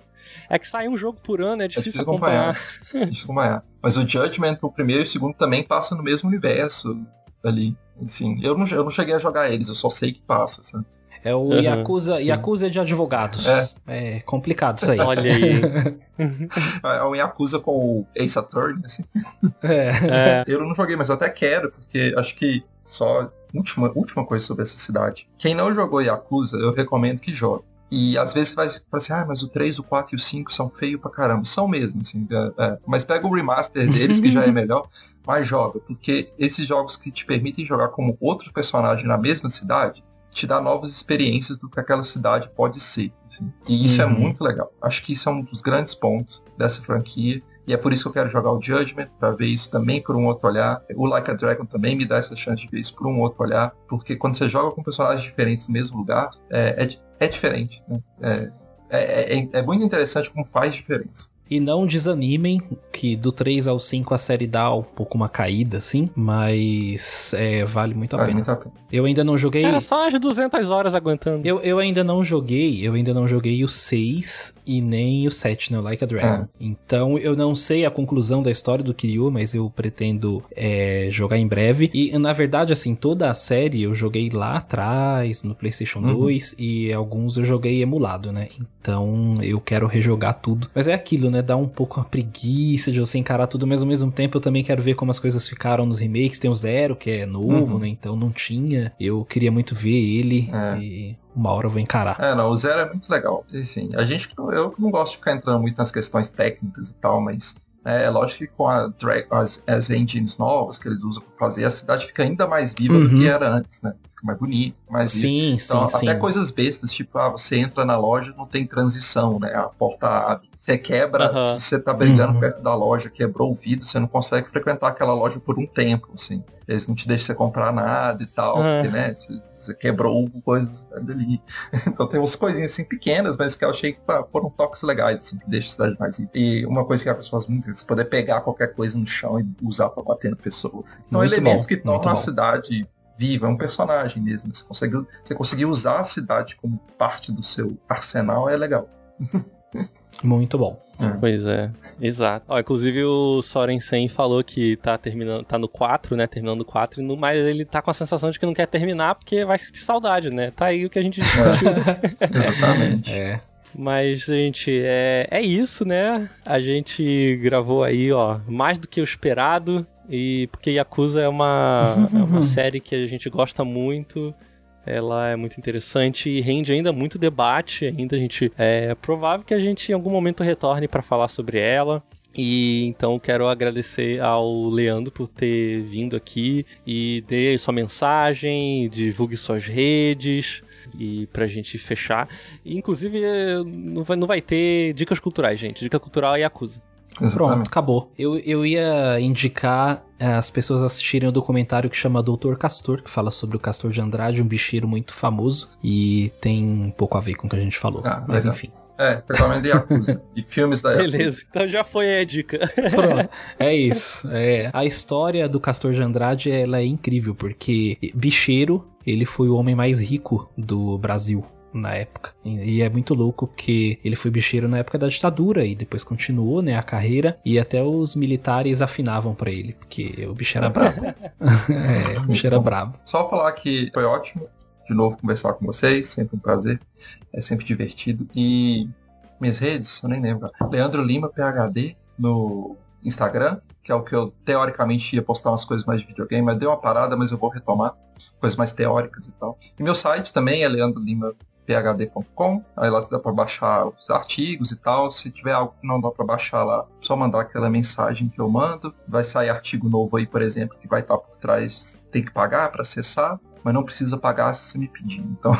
Speaker 1: É que sai um jogo por ano, é, é difícil, acompanhar.
Speaker 3: acompanhar. difícil acompanhar. Mas o Judgment, o primeiro e o segundo, também passa no mesmo universo ali. Assim, eu não, eu não cheguei a jogar eles, eu só sei que passa, sabe?
Speaker 2: É o uhum, Yakuza, Yakuza de advogados. É. é complicado isso aí.
Speaker 1: Olha aí.
Speaker 3: é um Yakuza com o Ace Attorney, assim. É. é. Eu não joguei, mas eu até quero, porque acho que só. Última, última coisa sobre essa cidade. Quem não jogou Yakuza, eu recomendo que jogue. E às vezes você vai falar assim, ah, mas o 3, o 4 e o 5 são feios pra caramba. São mesmo, assim. É, é. Mas pega o remaster deles, que já é melhor, mas joga. Porque esses jogos que te permitem jogar como outro personagem na mesma cidade, te dá novas experiências do que aquela cidade pode ser. Assim. E isso é uhum. é muito legal. Acho que isso é um dos grandes pontos dessa franquia. E é por isso que eu quero jogar o Judgment, para ver isso também por um outro olhar. O Like a Dragon também me dá essa chance de ver isso por um outro olhar. Porque quando você joga com personagens diferentes no mesmo lugar, é, é, é diferente. Né? É, é, é, é muito interessante como faz diferença.
Speaker 2: E não desanimem, que do 3 ao 5 a série dá um pouco uma caída, assim, mas é, vale muito a vale pena. Muito a pena. Eu ainda não joguei.
Speaker 1: Era só as 200 horas aguentando.
Speaker 2: Eu, eu ainda não joguei, eu ainda não joguei o 6 e nem o 7, né? O Like a Dragon. É. Então eu não sei a conclusão da história do Kiryu, mas eu pretendo é, jogar em breve. E na verdade, assim, toda a série eu joguei lá atrás, no PlayStation uhum. 2, e alguns eu joguei emulado, né? Então eu quero rejogar tudo. Mas é aquilo, né? Dá um pouco uma preguiça de você encarar tudo, mas ao mesmo tempo eu também quero ver como as coisas ficaram nos remakes. Tem o Zero, que é novo, uhum. né? Então não tinha. Eu queria muito ver ele. É. E uma hora eu vou encarar.
Speaker 3: É, não, o Zero é muito legal. Assim, a gente, eu não gosto de ficar entrando muito nas questões técnicas e tal, mas é, é lógico que com a as, as engines novas que eles usam para fazer, a cidade fica ainda mais viva uhum. do que uhum. era antes, né? fica mais bonito, mais
Speaker 2: Sim, então, sim,
Speaker 3: até
Speaker 2: sim.
Speaker 3: coisas bestas, tipo, ah, você entra na loja não tem transição, né? A porta abre. Você quebra, uhum. se você tá brigando uhum. perto da loja, quebrou o vidro, você não consegue frequentar aquela loja por um tempo, assim. Eles não te deixam você comprar nada e tal, uhum. porque, né, você quebrou coisas ali. Então tem umas coisinhas assim pequenas, mas que eu achei que foram toques legais, assim, que deixa a cidade mais. E uma coisa que a pessoa faz muito é você poder pegar qualquer coisa no chão e usar para bater na pessoa. Assim. São muito elementos bom, que tornam a cidade viva, é um personagem mesmo. Você conseguiu, você conseguiu usar a cidade como parte do seu arsenal, é legal.
Speaker 2: Muito bom.
Speaker 1: É. Pois é, exato. Ó, inclusive o Soren Sen falou que tá terminando, tá no 4, né? Terminando o 4, no, mas ele tá com a sensação de que não quer terminar porque vai sentir saudade, né? Tá aí o que a gente discutiu.
Speaker 3: É. Exatamente.
Speaker 2: É.
Speaker 1: Mas, gente, é, é isso, né? A gente gravou aí, ó, mais do que o esperado. E porque Yakuza é uma, é uma série que a gente gosta muito. Ela é muito interessante e rende ainda muito debate. Ainda a gente é provável que a gente em algum momento retorne para falar sobre ela. E então quero agradecer ao Leandro por ter vindo aqui e dê sua mensagem, divulgue suas redes e pra gente fechar. E, inclusive, não vai, não vai ter dicas culturais, gente. Dica cultural é Yakuza.
Speaker 2: Exatamente. Pronto, acabou. Eu, eu ia indicar é, as pessoas assistirem o um documentário que chama Doutor Castor, que fala sobre o Castor de Andrade, um bicheiro muito famoso, e tem um pouco a ver com o que a gente falou. Ah, mas legal. enfim.
Speaker 3: É, principalmente de Yakuza. e filmes da
Speaker 1: Yakuza. Beleza, então já foi a dica.
Speaker 2: Pronto, é isso. É, a história do Castor de Andrade ela é incrível, porque bicheiro, ele foi o homem mais rico do Brasil na época. E é muito louco porque ele foi bicheiro na época da ditadura e depois continuou, né, a carreira e até os militares afinavam para ele, porque o bicho era brabo. é, o bicho era brabo.
Speaker 3: Só falar que foi ótimo de novo conversar com vocês, sempre um prazer, é sempre divertido. E minhas redes, eu nem lembro. Leandro Lima PhD no Instagram, que é o que eu teoricamente ia postar umas coisas mais de videogame, mas deu uma parada, mas eu vou retomar coisas mais teóricas e tal. E meu site também é Leandro Lima phd.com, aí lá dá para baixar os artigos e tal. Se tiver algo que não dá para baixar lá, só mandar aquela mensagem que eu mando. Vai sair artigo novo aí, por exemplo, que vai estar por trás, tem que pagar para acessar, mas não precisa pagar se você me pedir. Então,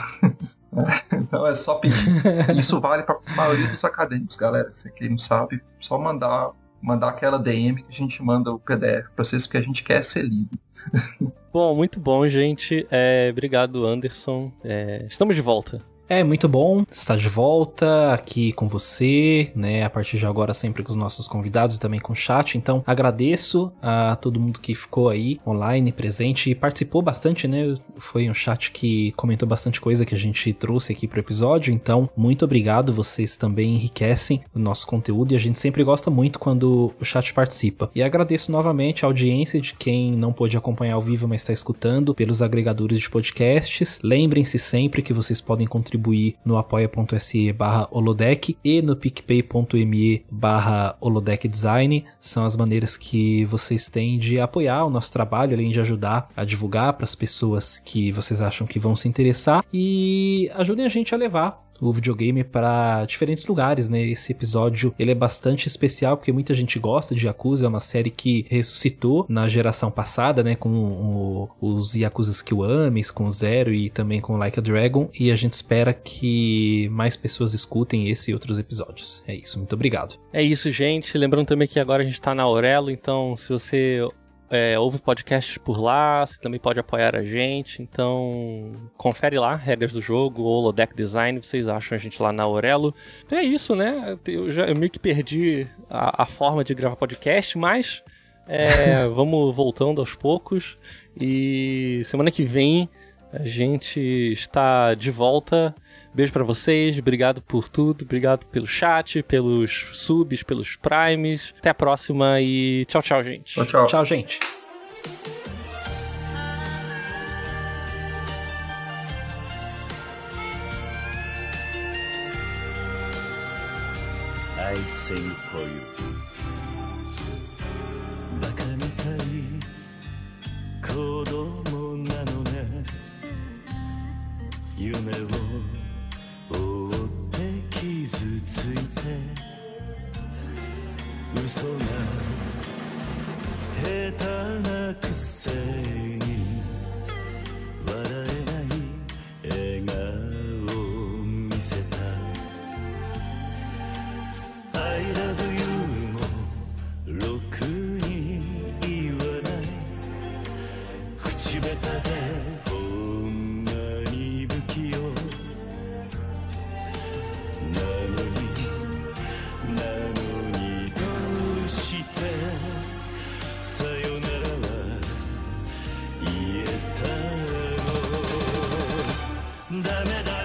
Speaker 3: não é só pedir. Isso vale para a maioria dos acadêmicos, galera. Se quem não sabe, só mandar mandar aquela DM que a gente manda o PDF para vocês, porque a gente quer ser lido.
Speaker 1: bom, muito bom, gente. É, obrigado, Anderson. É, estamos de volta.
Speaker 2: É muito bom estar de volta aqui com você, né? A partir de agora, sempre com os nossos convidados e também com o chat. Então, agradeço a todo mundo que ficou aí online, presente e participou bastante, né? Foi um chat que comentou bastante coisa que a gente trouxe aqui pro episódio. Então, muito obrigado. Vocês também enriquecem o nosso conteúdo e a gente sempre gosta muito quando o chat participa. E agradeço novamente a audiência de quem não pôde acompanhar ao vivo, mas está escutando pelos agregadores de podcasts. Lembrem-se sempre que vocês podem contribuir contribuir no apoia.se barra holodeck e no picpay.me barra holodeckdesign. São as maneiras que vocês têm de apoiar o nosso trabalho, além de ajudar a divulgar para as pessoas que vocês acham que vão se interessar e ajudem a gente a levar o videogame para diferentes lugares, né? Esse episódio ele é bastante especial porque muita gente gosta de Yakuza, é uma série que ressuscitou na geração passada, né? Com o, os Yakuza Kiwamis, com o Zero e também com Like a Dragon, e a gente espera que mais pessoas escutem esse e outros episódios. É isso, muito obrigado.
Speaker 1: É isso, gente. Lembrando também que agora a gente tá na Aurelo, então se você é, ouve podcasts por lá, você também pode apoiar a gente, então confere lá, regras do jogo, Holodeck Design, vocês acham a gente lá na Aurelo. Então é isso, né? Eu, já, eu meio que perdi a, a forma de gravar podcast, mas é, vamos voltando aos poucos. E semana que vem a gente está de volta Beijo para vocês, obrigado por tudo, obrigado pelo chat, pelos subs, pelos primes. Até a próxima e tchau, tchau, gente.
Speaker 3: Tchau, tchau.
Speaker 2: Tchau, gente. I sing
Speaker 4: Mehmet